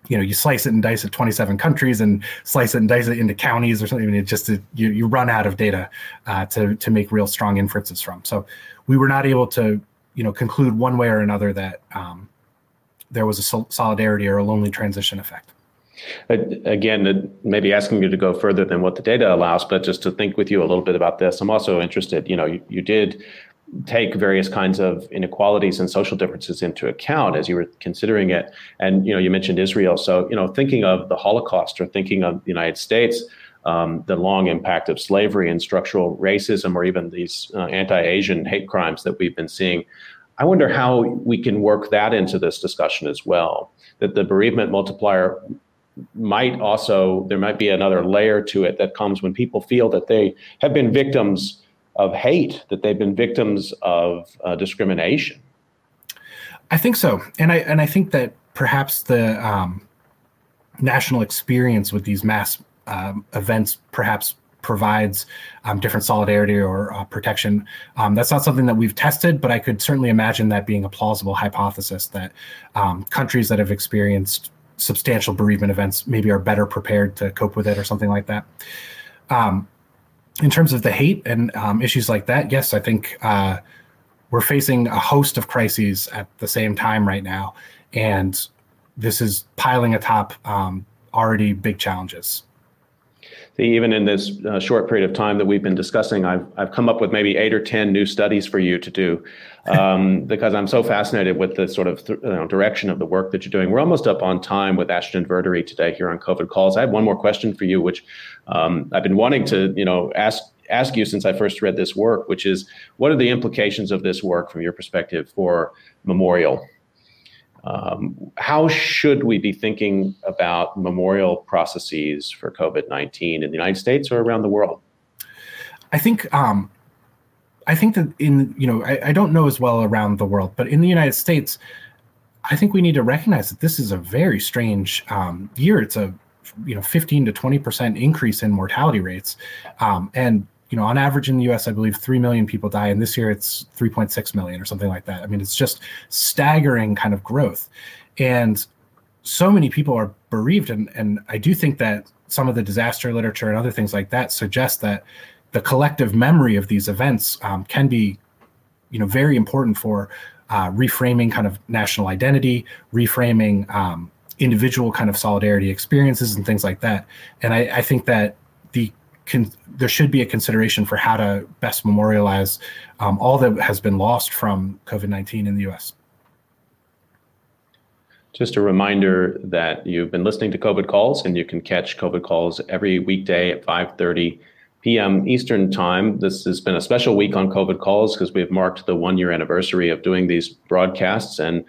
you know you slice it and dice it 27 countries and slice it and dice it into counties or something I mean, it just you, you run out of data uh, to to make real strong inferences from so we were not able to you know conclude one way or another that um, there was a solidarity or a lonely transition effect. Again, maybe asking you to go further than what the data allows, but just to think with you a little bit about this. I'm also interested, you know, you, you did take various kinds of inequalities and social differences into account as you were considering it. And you know, you mentioned Israel. So you know, thinking of the Holocaust or thinking of the United States, um, the long impact of slavery and structural racism, or even these uh, anti-Asian hate crimes that we've been seeing. I wonder how we can work that into this discussion as well. That the bereavement multiplier might also there might be another layer to it that comes when people feel that they have been victims of hate, that they've been victims of uh, discrimination. I think so, and I and I think that perhaps the um, national experience with these mass um, events perhaps provides um, different solidarity or uh, protection. Um, that's not something that we've tested, but I could certainly imagine that being a plausible hypothesis that um, countries that have experienced substantial bereavement events maybe are better prepared to cope with it or something like that. Um, in terms of the hate and um, issues like that, yes, I think uh, we're facing a host of crises at the same time right now, and this is piling atop um, already big challenges even in this uh, short period of time that we've been discussing, I've, I've come up with maybe eight or 10 new studies for you to do um, <laughs> because I'm so fascinated with the sort of th- you know, direction of the work that you're doing. We're almost up on time with Ashton Verdery today here on COVID Calls. I have one more question for you, which um, I've been wanting to you know ask ask you since I first read this work, which is what are the implications of this work from your perspective for Memorial? Um, how should we be thinking about memorial processes for COVID 19 in the United States or around the world? I think. Um, I think that in you know I, I don't know as well around the world, but in the United States, I think we need to recognize that this is a very strange um, year. It's a you know 15 to 20 percent increase in mortality rates, um, and you know, on average in the U.S., I believe three million people die, and this year it's 3.6 million or something like that. I mean, it's just staggering kind of growth, and so many people are bereaved, and and I do think that some of the disaster literature and other things like that suggest that the collective memory of these events um, can be, you know, very important for uh, reframing kind of national identity, reframing um, individual kind of solidarity experiences and things like that. And I, I think that con- there should be a consideration for how to best memorialize um, all that has been lost from COVID 19 in the US. Just a reminder that you've been listening to COVID calls and you can catch COVID calls every weekday at 5:30 p.m. Eastern Time. This has been a special week on COVID calls because we've marked the one year anniversary of doing these broadcasts. And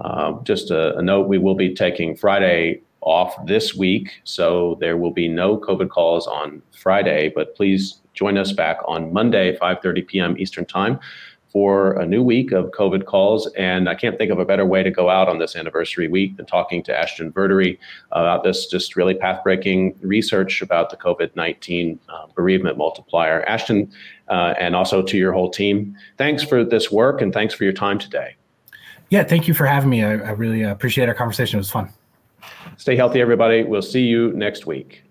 uh, just a, a, note, we will be taking Friday off this week, so there will be no COVID calls on Friday. But please join us back on Monday, 5:30 p.m. Eastern Time, for a new week of COVID calls. And I can't think of a better way to go out on this anniversary week than talking to Ashton Verdery about this just really path-breaking research about the COVID-19 uh, bereavement multiplier. Ashton, uh, and also to your whole team, thanks for this work and thanks for your time today. Yeah, thank you for having me. I, I really appreciate our conversation. It was fun. Stay healthy, everybody. We'll see you next week.